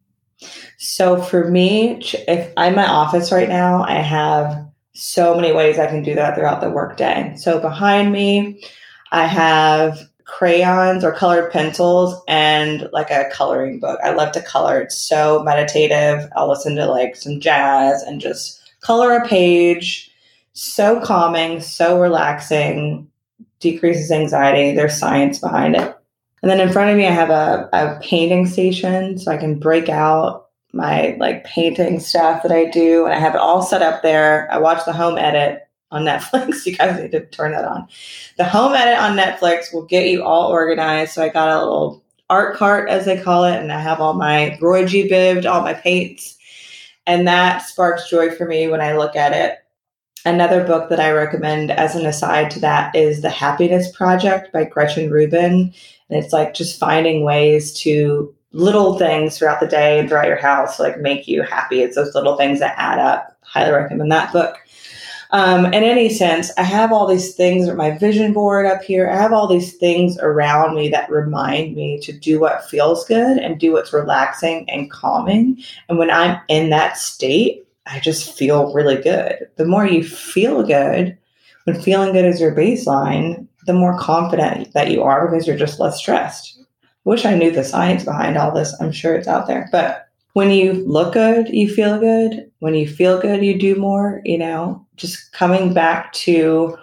So for me, if I'm in my office right now, I have so many ways I can do that throughout the workday. So behind me, I have crayons or colored pencils and like a coloring book. I love to color. It's so meditative. I'll listen to like some jazz and just color a page so calming, so relaxing, decreases anxiety. There's science behind it. And then in front of me, I have a, a painting station so I can break out my like painting stuff that I do. And I have it all set up there. I watch the home edit on Netflix. (laughs) You guys need to turn that on. The home edit on Netflix will get you all organized. So I got a little art cart, as they call it, and I have all my Roy G. Bibbed, all my paints. And that sparks joy for me when I look at it. Another book that I recommend as an aside to that is The Happiness Project by Gretchen Rubin. And it's like just finding ways to little things throughout the day and throughout your house like make you happy. It's those little things that add up. Highly recommend that book. Um, in any sense, I have all these things, my vision board up here. I have all these things around me that remind me to do what feels good and do what's relaxing and calming. And when I'm in that state, I just feel really good. The more you feel good, when feeling good is your baseline, the more confident that you are because you're just less stressed. Wish I knew the science behind all this. I'm sure it's out there. But when you look good, you feel good. When you feel good, you do more, you know, just coming back to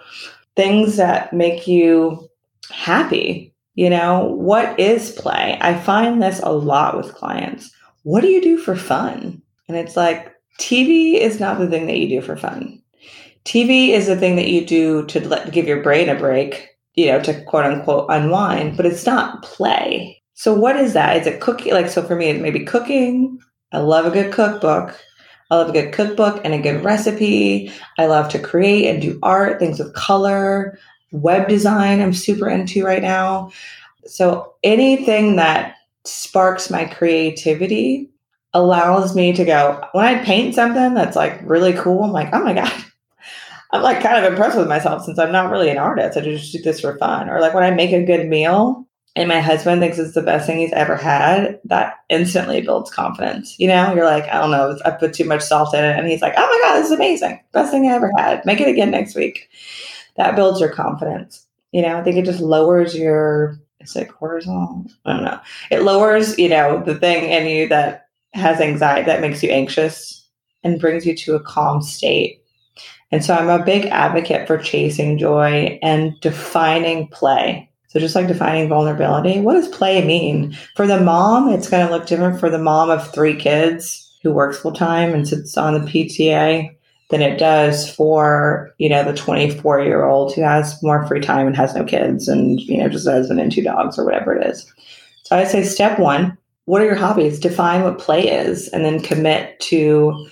things that make you happy. You know, what is play? I find this a lot with clients. What do you do for fun? And it's like, TV is not the thing that you do for fun. TV is the thing that you do to let, give your brain a break, you know, to quote unquote unwind, but it's not play. So what is that? Is it cooking? Like, so for me, it may be cooking. I love a good cookbook. I love a good cookbook and a good recipe. I love to create and do art, things with color, web design. I'm super into right now. So anything that sparks my creativity allows me to go when I paint something that's like really cool. I'm like, oh my god, (laughs) I'm like kind of impressed with myself since I'm not really an artist. I just do this for fun. Or like when I make a good meal, and my husband thinks it's the best thing he's ever had, that instantly builds confidence. You know, you're like, I don't know, I put too much salt in it. And he's like, oh my God, this is amazing. Best thing I ever had. Make it again next week. That builds your confidence. You know, I think it just lowers your, it's like cortisol. I don't know. It lowers, you know, the thing in you that has anxiety, that makes you anxious and brings you to a calm state. And so I'm a big advocate for chasing joy and defining play so just like defining vulnerability, what does play mean? For the mom, it's going to look different for the mom of three kids who works full time and sits on the PTA than it does for, you know, the 24 year old who has more free time and has no kids and, you know, just a husband and two dogs or whatever it is. So I say step one, what are your hobbies? Define what play is and then commit to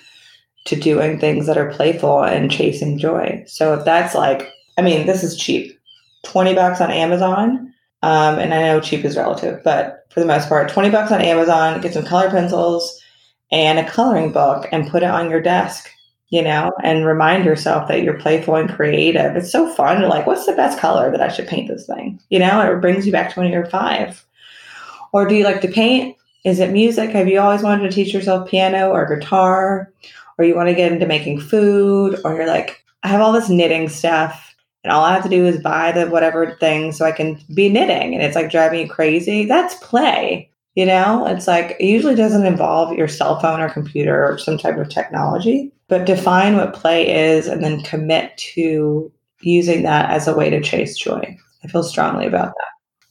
to doing things that are playful and chasing joy. So if that's like, I mean, this is cheap 20 bucks on Amazon. Um, and I know cheap is relative, but for the most part, 20 bucks on Amazon, get some color pencils and a coloring book and put it on your desk, you know, and remind yourself that you're playful and creative. It's so fun. Like, what's the best color that I should paint this thing? You know, it brings you back to when you're five. Or do you like to paint? Is it music? Have you always wanted to teach yourself piano or guitar? Or you want to get into making food? Or you're like, I have all this knitting stuff and all I have to do is buy the whatever thing so I can be knitting and it's like driving you crazy. That's play. You know, it's like it usually doesn't involve your cell phone or computer or some type of technology, but define what play is and then commit to using that as a way to chase joy. I feel strongly about that.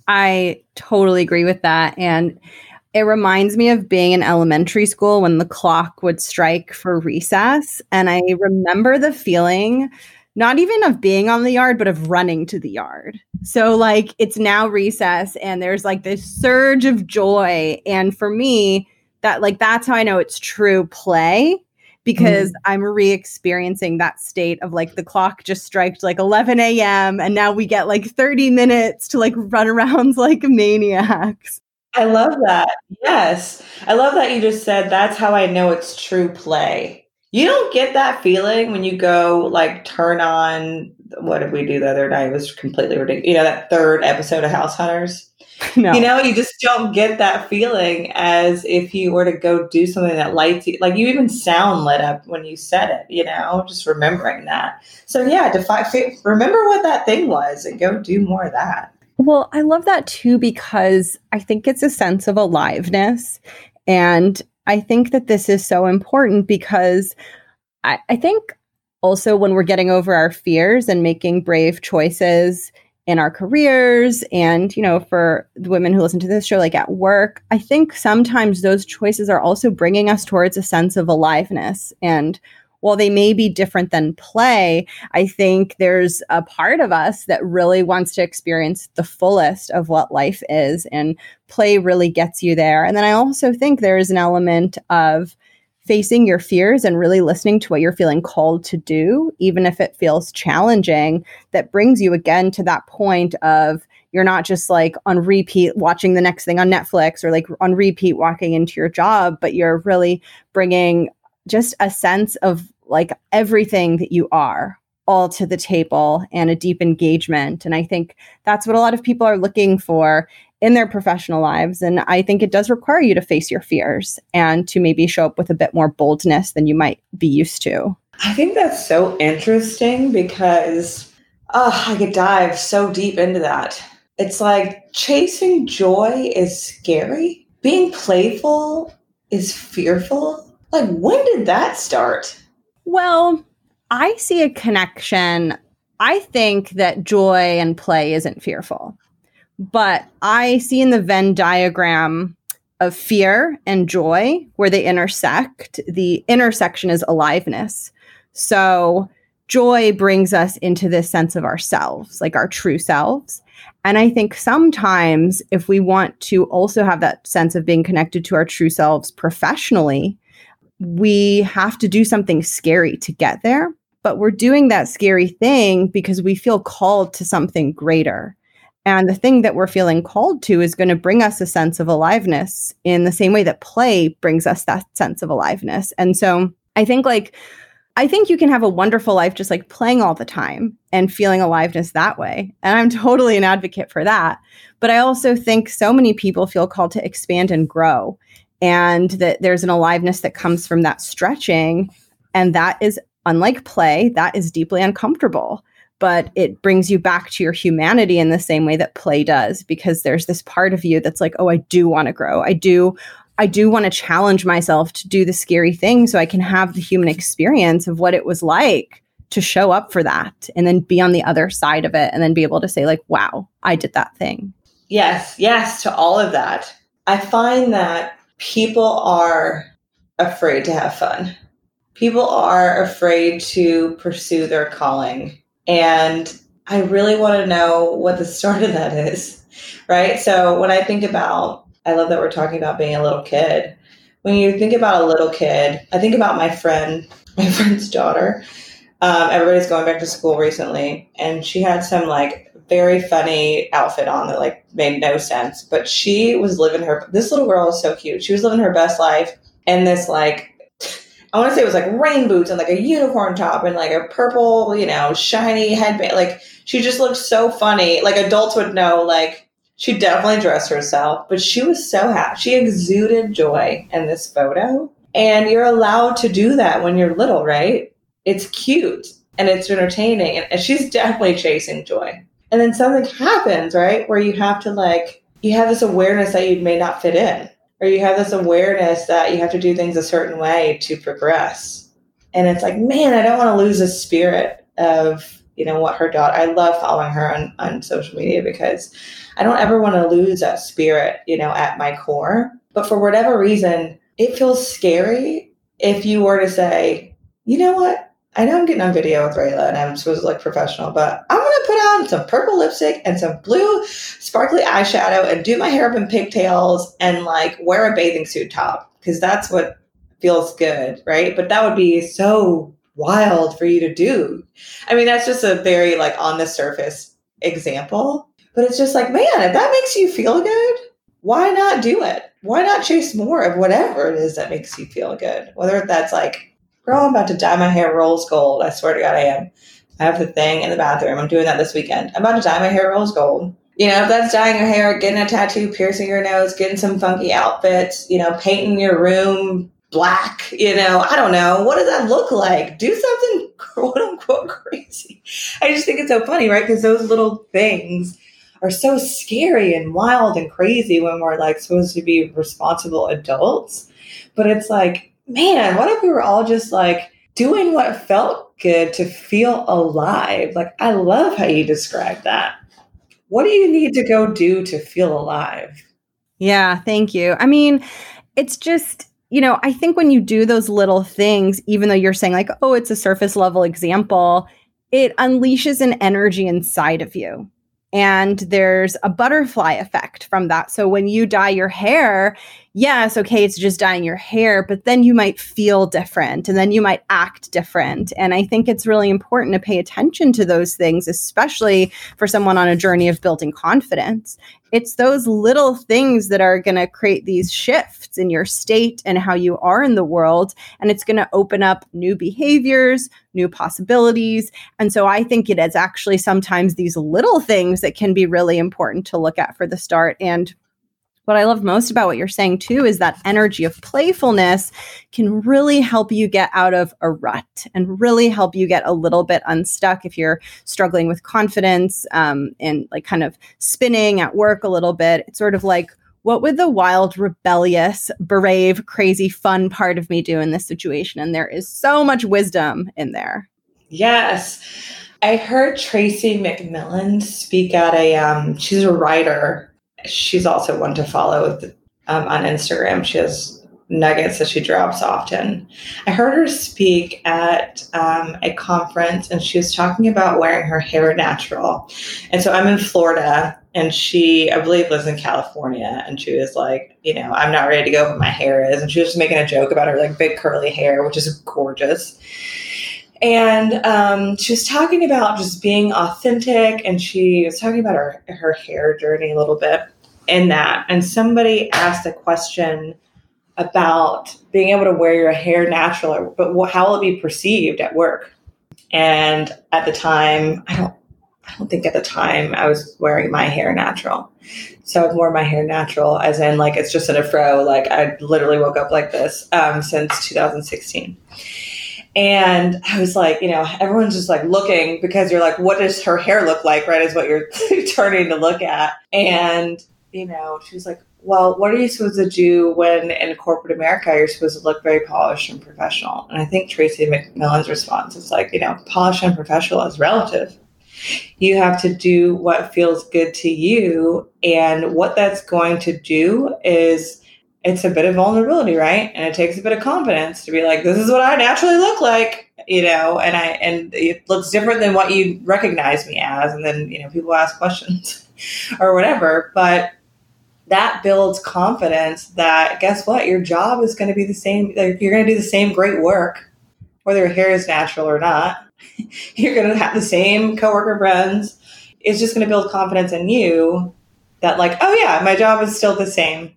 I totally agree with that. And it reminds me of being in elementary school when the clock would strike for recess. And I remember the feeling not even of being on the yard, but of running to the yard. So, like, it's now recess and there's like this surge of joy. And for me, that, like, that's how I know it's true play because mm. I'm re experiencing that state of like the clock just striked like 11 a.m. and now we get like 30 minutes to like run around (laughs) like maniacs. I love that. Yes. I love that you just said that's how I know it's true play you don't get that feeling when you go like turn on what did we do the other night? It was completely ridiculous. You know, that third episode of House Hunters. (laughs) No. You know, you just don't get that feeling as if you were to go do something that lights you. Like you even sound lit up when you said it. You know, just remembering that. So yeah, defi- remember what that thing was and go do more of that. Well, I love that too because I think it's a sense of aliveness. And I think that this is so important because I, I think also when we're getting over our fears and making brave choices in our careers and you know for the women who listen to this show like at work i think sometimes those choices are also bringing us towards a sense of aliveness. And while they may be different than play, I think there's a part of us that really wants to experience the fullest of what life is, and play really gets you there. And then I also think there is an element of facing your fears and really listening to what you're feeling called to do, even if it feels challenging, that brings you again to that point of you're not just like on repeat watching the next thing on Netflix or like on repeat walking into your job, but you're really bringing just a sense of like everything that you are all to the table and a deep engagement. And I think that's what a lot of people are looking for in their professional lives. And I think it does require you to face your fears and to maybe show up with a bit more boldness than you might be used to. I think that's so interesting because oh, I could dive so deep into that. It's like chasing joy is scary. Being playful is fearful? Like, when did that start? Well, I see a connection. I think that joy and play isn't fearful, but I see in the Venn diagram of fear and joy where they intersect, the intersection is aliveness. So, joy brings us into this sense of ourselves, like our true selves. And I think sometimes if we want to also have that sense of being connected to our true selves professionally, we have to do something scary to get there. But we're doing that scary thing because we feel called to something greater. And the thing that we're feeling called to is going to bring us a sense of aliveness in the same way that play brings us that sense of aliveness. And so I think like I think you can have a wonderful life just like playing all the time and feeling aliveness that way. And I'm (laughs) totally an advocate for that. But I also think so many people feel called to expand and grow, and that there's an aliveness that comes from that stretching. And that is unlike play, that is deeply uncomfortable. But it brings you back to your humanity in the same way that play does, because there's this part of you that's like, oh, I do want to grow. I do I do want to challenge myself to do the scary thing so I can have the human experience of what it was like to show up for that and then be on the other side of it and then be able to say like wow I did that thing. Yes, yes to all of that. I find that people are afraid to have fun. People are afraid to pursue their calling. And I really want to know what the start of that is. Right. So when I think about I love that we're talking about being a little kid. When you think about a little kid, I think about my friend, my (laughs) friend's daughter. Um, everybody's going back to school recently, and she had some like very funny outfit on that like made no sense. But she was living her. This little girl is so cute. She was living her best life in this like I want to say it was like rain boots and like a unicorn top and like a purple, you know, shiny headband. Like she just looked so funny. Like adults would know, like she definitely dressed herself, but she was so happy. She exuded joy in this photo. And you're allowed to do that when you're little, right? It's cute and it's entertaining. And she's definitely chasing joy. And then something happens, right? Where you have to like, you have this awareness that you may not fit in, or you have this awareness that you have to do things a certain way to progress. And it's like, man, I don't want to lose the spirit of you know what her daughter i love following her on, on social media because i don't ever want to lose that spirit you know at my core but for whatever reason it feels scary if you were to say you know what i know i'm getting on video with rayla and i'm supposed to look professional but i'm to put on some purple lipstick and some blue sparkly eyeshadow and do my hair up in pigtails and like wear a bathing suit top because that's what feels good right but that would be so wild for you to do. I mean, that's just a very like on the surface example, but it's just like, man, if that makes you feel good, why not do it? Why not chase more of whatever it is that makes you feel good? Whether that's like, girl, I'm about to dye my hair rose gold. I swear to God, I am. I have the thing in the bathroom. I'm doing that this weekend. I'm about to dye my hair rose gold. You know, if that's dyeing your hair, getting a tattoo, piercing your nose, getting some funky outfits, you know, painting your room black, you know, I don't know. What does that look like? Do something (laughs) quote unquote crazy. I just think it's so funny, right? Because those little things are so scary and wild and crazy when we're like supposed to be responsible adults. But it's like, man, what if we were all just like doing what felt good to feel alive? Like, I love how you describe that. What do you need to go do to feel alive? Yeah, thank you. I mean, it's just you know, I think when you do those little things, even though you're saying, like, oh, it's a surface level example, it unleashes an energy inside of you. And there's a butterfly effect from that. So when you dye your hair, yes, okay, it's just dyeing your hair, but then you might feel different and then you might act different. And I think it's really important to pay attention to those things, especially for someone on a journey of building confidence. It's those little things that are going to create these shifts in your state and how you are in the world. And it's going to open up new behaviors, new possibilities. And so I think it is actually sometimes these little things that can be really important to look at for the start. And what I love most about what you're saying too is that energy of playfulness can really help you get out of a rut and really help you get a little bit unstuck if you're struggling with confidence um, and like kind of spinning at work a little bit. It's sort of like, what would the wild, rebellious, brave, crazy, fun part of me do in this situation? And there is so much wisdom in there. Yes. I heard Tracy McMillan speak at a, um, she's a writer. She's also one to follow um, on Instagram. She has nuggets that she drops often. I heard her speak at um, a conference and she was talking about wearing her hair natural. And so I'm in Florida and she, I believe, lives in California. And she was like, you know, I'm not ready to go, but my hair is. And she was making a joke about her like big curly hair, which is gorgeous. And um, she was talking about just being authentic, and she was talking about her her hair journey a little bit in that. And somebody asked a question about being able to wear your hair natural, but how will it be perceived at work? And at the time, I don't, I don't think at the time I was wearing my hair natural. So I've worn my hair natural, as in like it's just in a fro. Like I literally woke up like this um, since 2016. And I was like, you know, everyone's just like looking because you're like, what does her hair look like? Right, is what you're (laughs) turning to look at. And you know, she was like, well, what are you supposed to do when in corporate America you're supposed to look very polished and professional? And I think Tracy McMillan's response is like, you know, polished and professional is relative. You have to do what feels good to you. And what that's going to do is it's a bit of vulnerability, right? And it takes a bit of confidence to be like, this is what I naturally look like, you know, and I and it looks different than what you recognize me as. And then, you know, people ask questions (laughs) or whatever. But that builds confidence that guess what your job is going to be the same like you're going to do the same great work whether your hair is natural or not (laughs) you're going to have the same coworker friends it's just going to build confidence in you that like oh yeah my job is still the same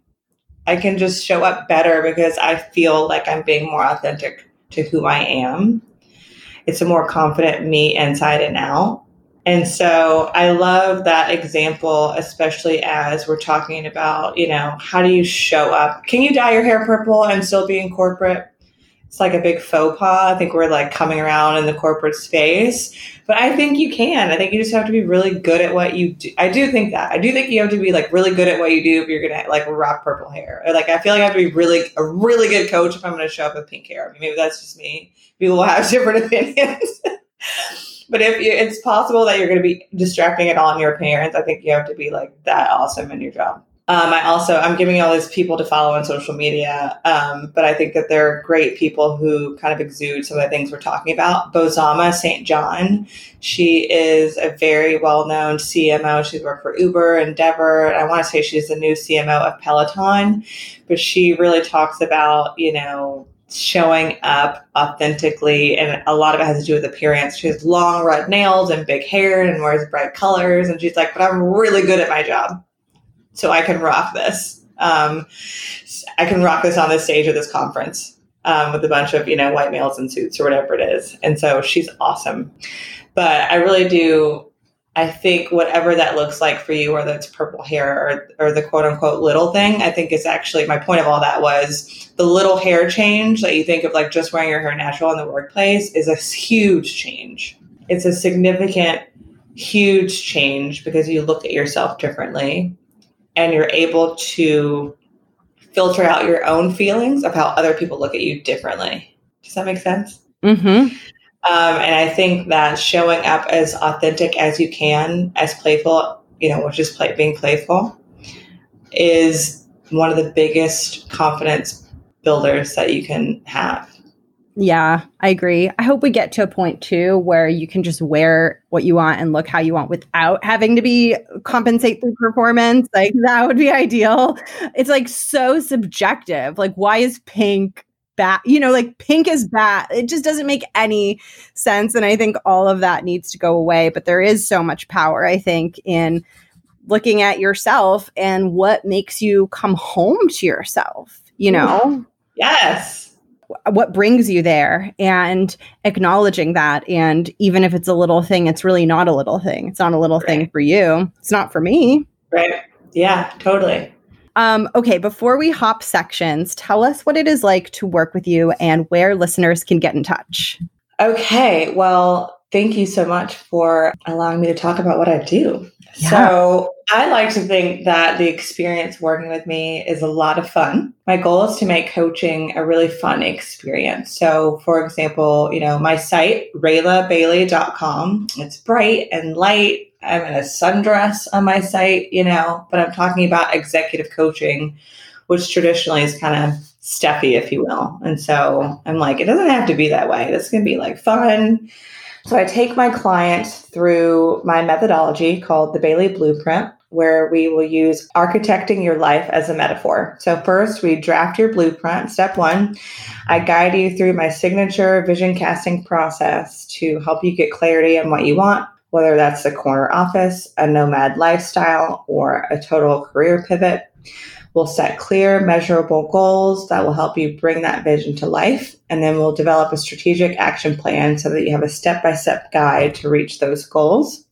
i can just show up better because i feel like i'm being more authentic to who i am it's a more confident me inside and out and so I love that example, especially as we're talking about, you know, how do you show up? Can you dye your hair purple and still be in corporate? It's like a big faux pas. I think we're like coming around in the corporate space, but I think you can. I think you just have to be really good at what you do. I do think that. I do think you have to be like really good at what you do if you're gonna like rock purple hair. Or like I feel like I have to be really a really good coach if I'm gonna show up with pink hair. I mean, maybe that's just me. People will have (laughs) different opinions. (laughs) but if you, it's possible that you're to be distracting it on your parents, I think you have to be like that awesome in your job. Um, I also I'm giving all these people to follow on social media, um, but I think that they're great people who kind of exude some of the things we're talking about. Bozoma St. John, she is a very well known CMO. She's worked for Uber, Endeavor, and I want to say she's the new CMO of Peloton. But she really talks about you know showing up authentically and a lot of it has to do with appearance she has long red nails and big hair and wears bright colors and she's like but i'm really good at my job so i can rock this um, i can rock this on this stage at this conference um, with a bunch of you know white males in suits or whatever it is. And so she's awesome. But i really do I think whatever that looks like for you, whether it's purple hair or, or the quote unquote little thing, I think is actually my point of all that was the little hair change that you think of like just wearing your hair natural in the workplace is a huge change. It's a significant, huge change because you look at yourself differently and you're able to filter out your own feelings of how other people look at you differently. Does that make sense? Mm-hmm. Um, and I think that showing up as authentic as you can, as playful, you know, which is play, being playful, is one of the biggest confidence builders that you can have. Yeah, I agree. I hope we get to a point too where you can just wear what you want and look how you want without having to be compensate through performance. Like that would be ideal. It's like so subjective. Like why is pink bad you know like pink is bad it just doesn't make any sense and i think all of that needs to go away but there is so much power i think in looking at yourself and what makes you come home to yourself you know yes what brings you there and acknowledging that and even if it's a little thing it's really not a little thing it's not a little right. thing for you it's not for me right yeah totally um, okay, before we hop sections, tell us what it is like to work with you and where listeners can get in touch. Okay, well, thank you so much for allowing me to talk about what I do. Yeah. So, I like to think that the experience working with me is a lot of fun. My goal is to make coaching a really fun experience. So, for example, you know, my site, RaylaBailey.com, it's bright and light. I'm in a sundress on my site, you know, but I'm talking about executive coaching, which traditionally is kind of stuffy, if you will. And so I'm like, it doesn't have to be that way. This can be like fun so I take my clients through my methodology called the Bailey Blueprint, where we will use architecting your life as a metaphor. So first, we draft your blueprint. Step one, I guide you through my signature vision casting process to help you get clarity on what you want, whether that's the corner office, a nomad lifestyle, or a total career pivot. We'll set clear, measurable goals that will help you bring that vision to life. And then we'll develop a strategic action plan so that you have a step by step guide to reach those goals.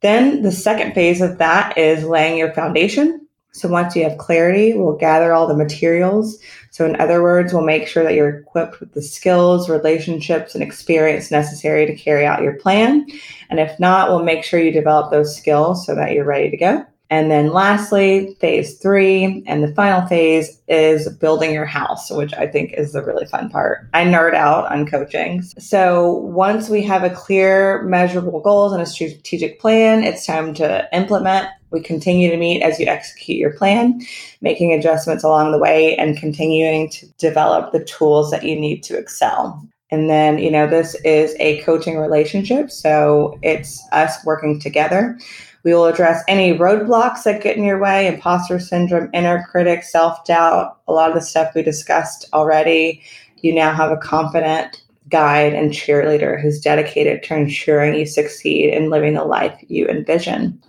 Then the second phase of that is laying your foundation. So once you have clarity, we'll gather all the materials. So, in other words, we'll make sure that you're equipped with the skills, relationships, and experience necessary to carry out your plan. And if not, we'll make sure you develop those skills so that you're ready to go. And then lastly, phase three and the final phase is building your house, which I think is the really fun part. I nerd out on coaching. So once we have a clear, measurable goals and a strategic plan, it's time to implement. We continue to meet as you execute your plan, making adjustments along the way and continuing to develop the tools that you need to excel. And then, you know, this is a coaching relationship. So it's us working together we will address any roadblocks that get in your way imposter syndrome, inner critic, self doubt, a lot of the stuff we discussed already. You now have a confident guide and cheerleader who's dedicated to ensuring you succeed in living the life you envision.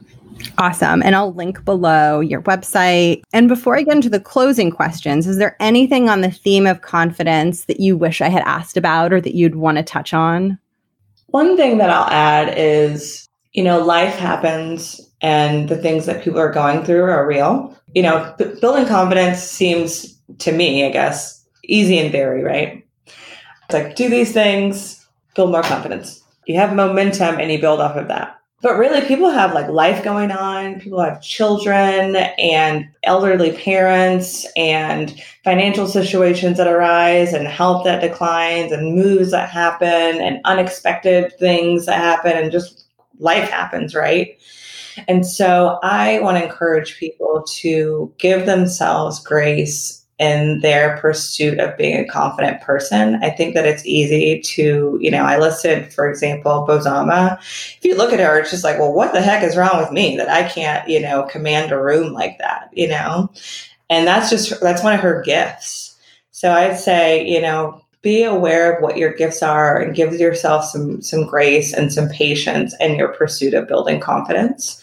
Awesome. And I'll link below your website. And before I get into the closing questions, is there anything on the theme of confidence that you wish I had asked about or that you'd want to touch on? One thing that I'll add is you know, life happens and the things that people are going through are real. You know, b- building confidence seems to me, I guess, easy in theory, right? It's like do these things, build more confidence. You have momentum and you build off of that. But really, people have like life going on. People have children and elderly parents and financial situations that arise and health that declines and moves that happen and unexpected things that happen and just life happens, right? And so I want to encourage people to give themselves grace in their pursuit of being a confident person. I think that it's easy to, you know, I listed, for example, Bozoma. If you look at her, it's just like, well, what the heck is wrong with me that I can't, you know, command a room like that, you know? And that's just, that's one of her gifts. So I'd say, you know, be aware of what your gifts are and give yourself some some grace and some patience in your pursuit of building confidence.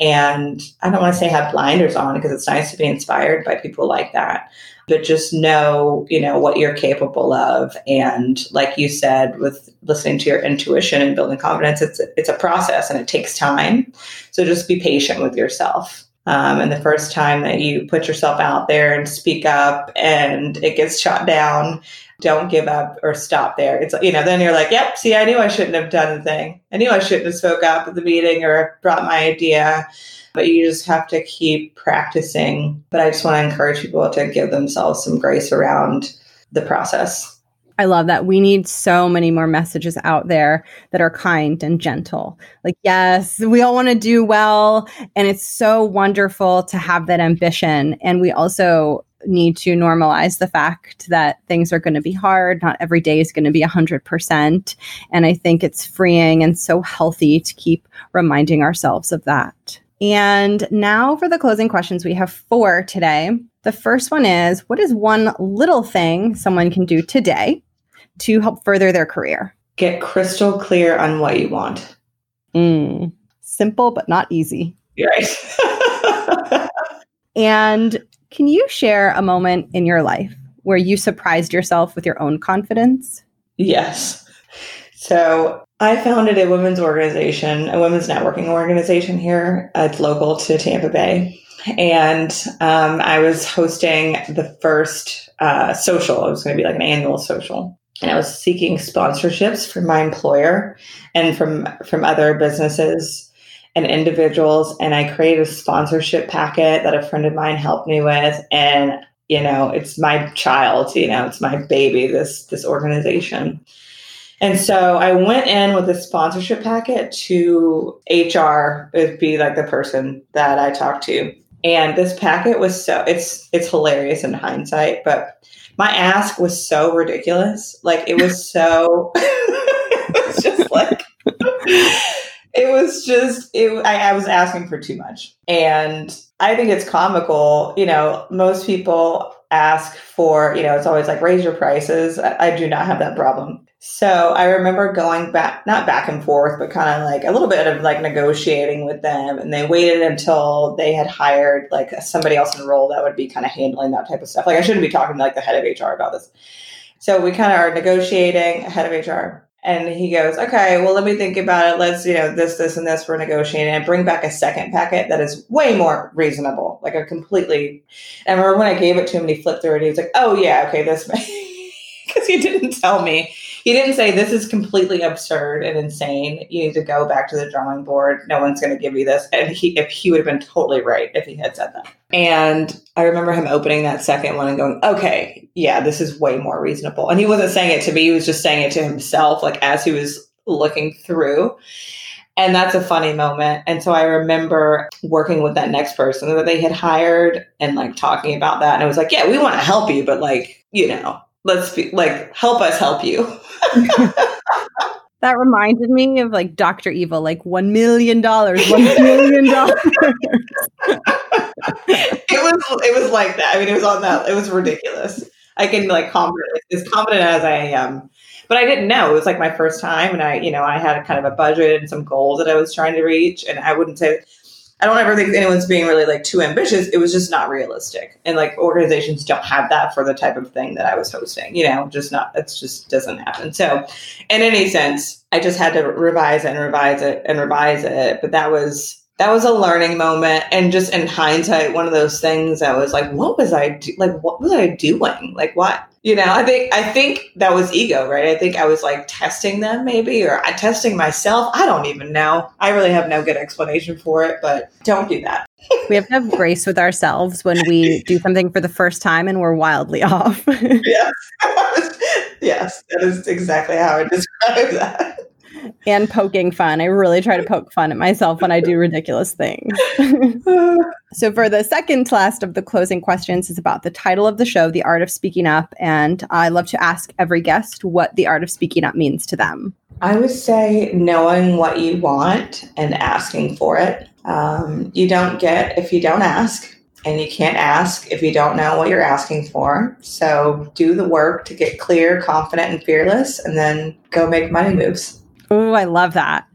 And i don't want to say have blinders on because it's nice to be inspired by people like that but just know you know what you're capable of. And like you said with listening to your intuition and building confidence it's it's a process and it takes time. So just be patient with yourself. Um, and the first time that you put yourself out there and speak up and it gets shot down don't give up or stop there. It's you know, then you're like, yep, see, I knew I shouldn't have done the thing. I knew I shouldn't have spoke up at the meeting or brought my idea. But you just have to keep practicing. But I just want to encourage people to give themselves some grace around the process. I love that. We need so many more messages out there that are kind and gentle. Like, yes, we all want to do well. And it's so wonderful to have that ambition. And we also need to normalize the fact that things are going to be hard. Not every day is going to be 100%. And I think it's freeing and so healthy to keep reminding ourselves of that. And now for the closing questions, we have four today. The first one is What is one little thing someone can do today to help further their career? Get crystal clear on what you want. Mm, simple, but not easy. You're Right. (laughs) and can you share a moment in your life where you surprised yourself with your own confidence? Yes. So I founded a women's organization, a women's networking organization here. It's local to Tampa Bay. And um, I was hosting the first uh, social. It was going to be like an annual social. and I was seeking sponsorships from my employer and from from other businesses and individuals and I created a sponsorship packet that a friend of mine helped me with. And you know it's my child you know it's my baby this this organization. And so I went in with a sponsorship packet to HR it'd be like the person that I talked to. And this packet was so it's it's hilarious in hindsight but my ask was so ridiculous. Like it was so (laughs) it's just like it was just it, I, I, was asking for too much. And i think it's comical you know most people ask for you know it's always like raise your prices. I, I do not have that problem. So i remember going back not back and forth but kind of like a little bit of like negotiating with them and they waited until they had hired like somebody else in role that would be kind of handling that type of stuff. Like i shouldn't be talking to like the head of hr about this. So we kind of are negotiating ahead of hr and he goes, okay, well, let me think about it. Let's, you know, this, this, and this, we're negotiating and bring back a second packet that is way more reasonable, like a completely. And I remember when I gave it to him and he flipped through it, he was like, oh, yeah, okay, this, (laughs) because he didn't tell me he didn't say this is completely absurd and insane. You need to go back to the drawing board. No one's going to give you this. And he, if he would have been totally right if he had said that. And I remember him opening that second one and going, okay, yeah, this is way more reasonable. And he wasn't saying it to me. He was just saying it to himself, like as he was looking through. And that's a funny moment. And so I remember working with that next person that they had hired and like talking about that. And it was like, yeah, we want to help you, but like, you know, let's be like, help us help you. (laughs) that reminded me of like Dr. Evil, like $1 million, $1 million. (laughs) it was, it was like that. I mean, it was on that, it was ridiculous. I can like confident, as confident as I am. But I didn't know. It was like my first time and I, you know, I had kind of a budget and some goals that I was trying to reach. And I wouldn't say I don't ever think anyone's being really like too ambitious. It was just not realistic. And like organizations don't have that for the type of thing that I was hosting, you know, just not, it just doesn't happen. So in any sense, I just had to revise and revise it and revise it. But that was, that was a learning moment. And just in hindsight, one of those things I was like, what was I do- like, what was I doing? Like what? You know i think i think that was ego right? I think i was like testing them maybe or testing myself. I don't even know. I really have no good explanation for it but don't do that. (laughs) We have to have grace with ourselves when we do something for the first time and we're wildly (laughs) off. Yes. (laughs) Yes that is exactly how i describe that and poking fun. I really try to poke fun at myself when I do ridiculous things. (laughs) so, for the second last of the closing questions, is about the title of the show, The Art of Speaking Up. And I love to ask every guest what the art of speaking up means to them. I would say knowing what you want and asking for it. Um, you don't get if you don't ask. And you can't ask if you don't know what you're asking for. So do the work to get clear, confident, and fearless, and then go make money moves. Oh, I love that.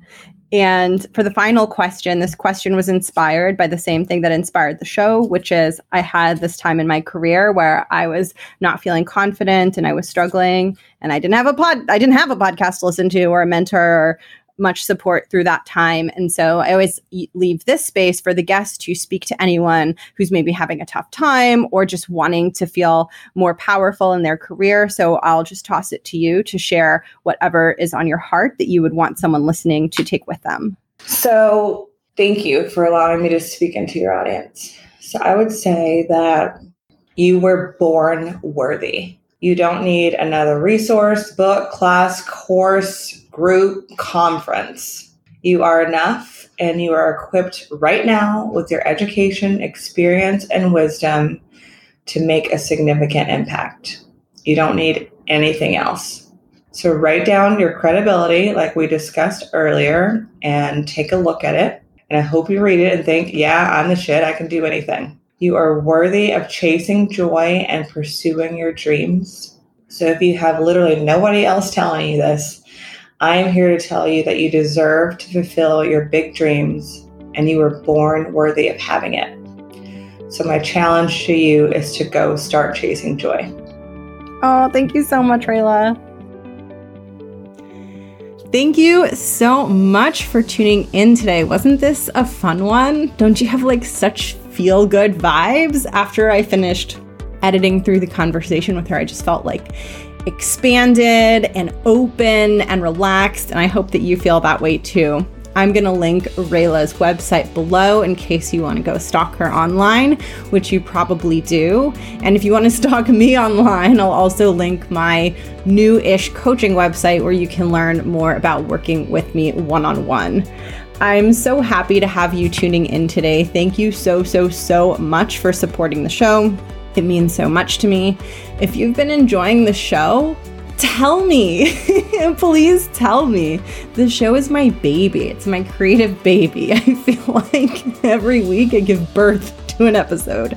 And for the final question, this question was inspired by the same thing that inspired the show, which is I had this time in my career where I was not feeling confident and I was struggling and I didn't have a pod I didn't have a podcast to listen to or a mentor or much support through that time. And so I always leave this space for the guests to speak to anyone who's maybe having a tough time or just wanting to feel more powerful in their career. So I'll just toss it to you to share whatever is on your heart that you would want someone listening to take with them. So thank you for allowing me to speak into your audience. So I would say that you were born worthy. You don't need another resource, book, class, course, group, conference. You are enough and you are equipped right now with your education, experience, and wisdom to make a significant impact. You don't need anything else. So write down your credibility, like we discussed earlier, and take a look at it. And I hope you read it and think, yeah, I'm the shit. I can do anything. You are worthy of chasing joy and pursuing your dreams. So if you have literally nobody else telling you this, I am here to tell you that you deserve to fulfill your big dreams and you were born worthy of having it. So, my challenge to you is to go start chasing joy. Oh, thank you so much, Rayla. Thank you so much for tuning in today. Wasn't this a fun one? Don't you have like such feel good vibes after I finished editing through the conversation with her? I just felt like expanded and open and relaxed. And I hope that you feel that way too. I'm going to link Rayla's website below in case you want to go stalk her online, which you probably do. And if you want to (laughs) stalk me online, I'll also link my new ish coaching website where you can learn more about working with me one on one. I'm so happy to have you tuning in today. Thank you so, so, so much for supporting the show. It means so much to me. If you've been enjoying the show, tell me. (laughs) Please tell me. The show is my baby. It's my creative baby. (laughs) I feel like every week I give birth to an episode,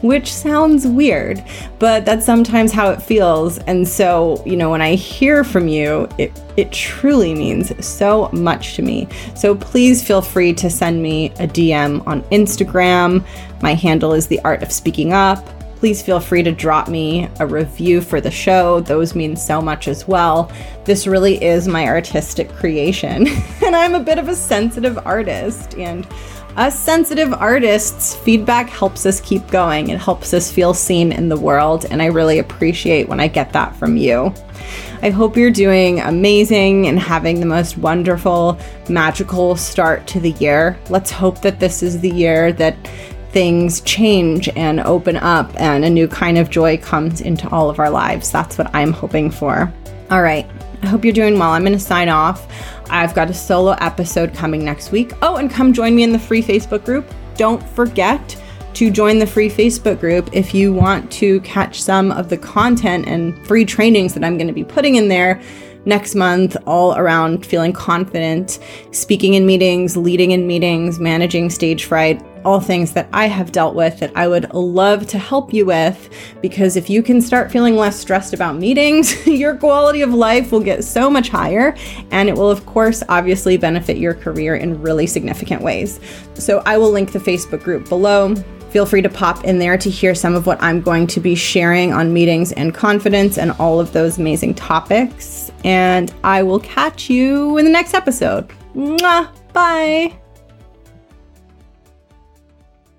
which sounds weird, but that's sometimes how it feels. And so, you know, when I hear from you, it it truly means so much to me. So please feel free to send me a DM on Instagram. My handle is the art of speaking up please feel free to drop me a review for the show. Those mean so much as well. This really is my artistic creation, (laughs) and I'm a bit of a sensitive artist. And us sensitive artists, feedback helps us keep going. It helps us feel seen in the world, and I really appreciate when I get that from you. I hope you're doing amazing and having the most wonderful, magical start to the year. Let's hope that this is the year that things change and open up and a new kind of joy comes into all of our lives. That's what I'm hoping for. All right. I hope you're doing well. I'm going to sign off. I've got a solo episode coming next week. Oh, and come join me in the free Facebook group. Don't forget to join the free Facebook group if you want to catch some of the content and free trainings that I'm going to be putting in there next month, all around feeling confident, speaking in meetings, leading in meetings, managing stage fright, all things that I have dealt with that I would love to help you with. Because if you can start feeling less stressed about meetings, (laughs) your quality of life will get so much higher. And it will, of course, obviously benefit your career in really significant ways. So I will link the Facebook group below. Feel free to pop in there to hear some of what I'm going to be sharing on meetings and confidence and all of those amazing topics. And I will catch you in the next episode. Mwah! Bye.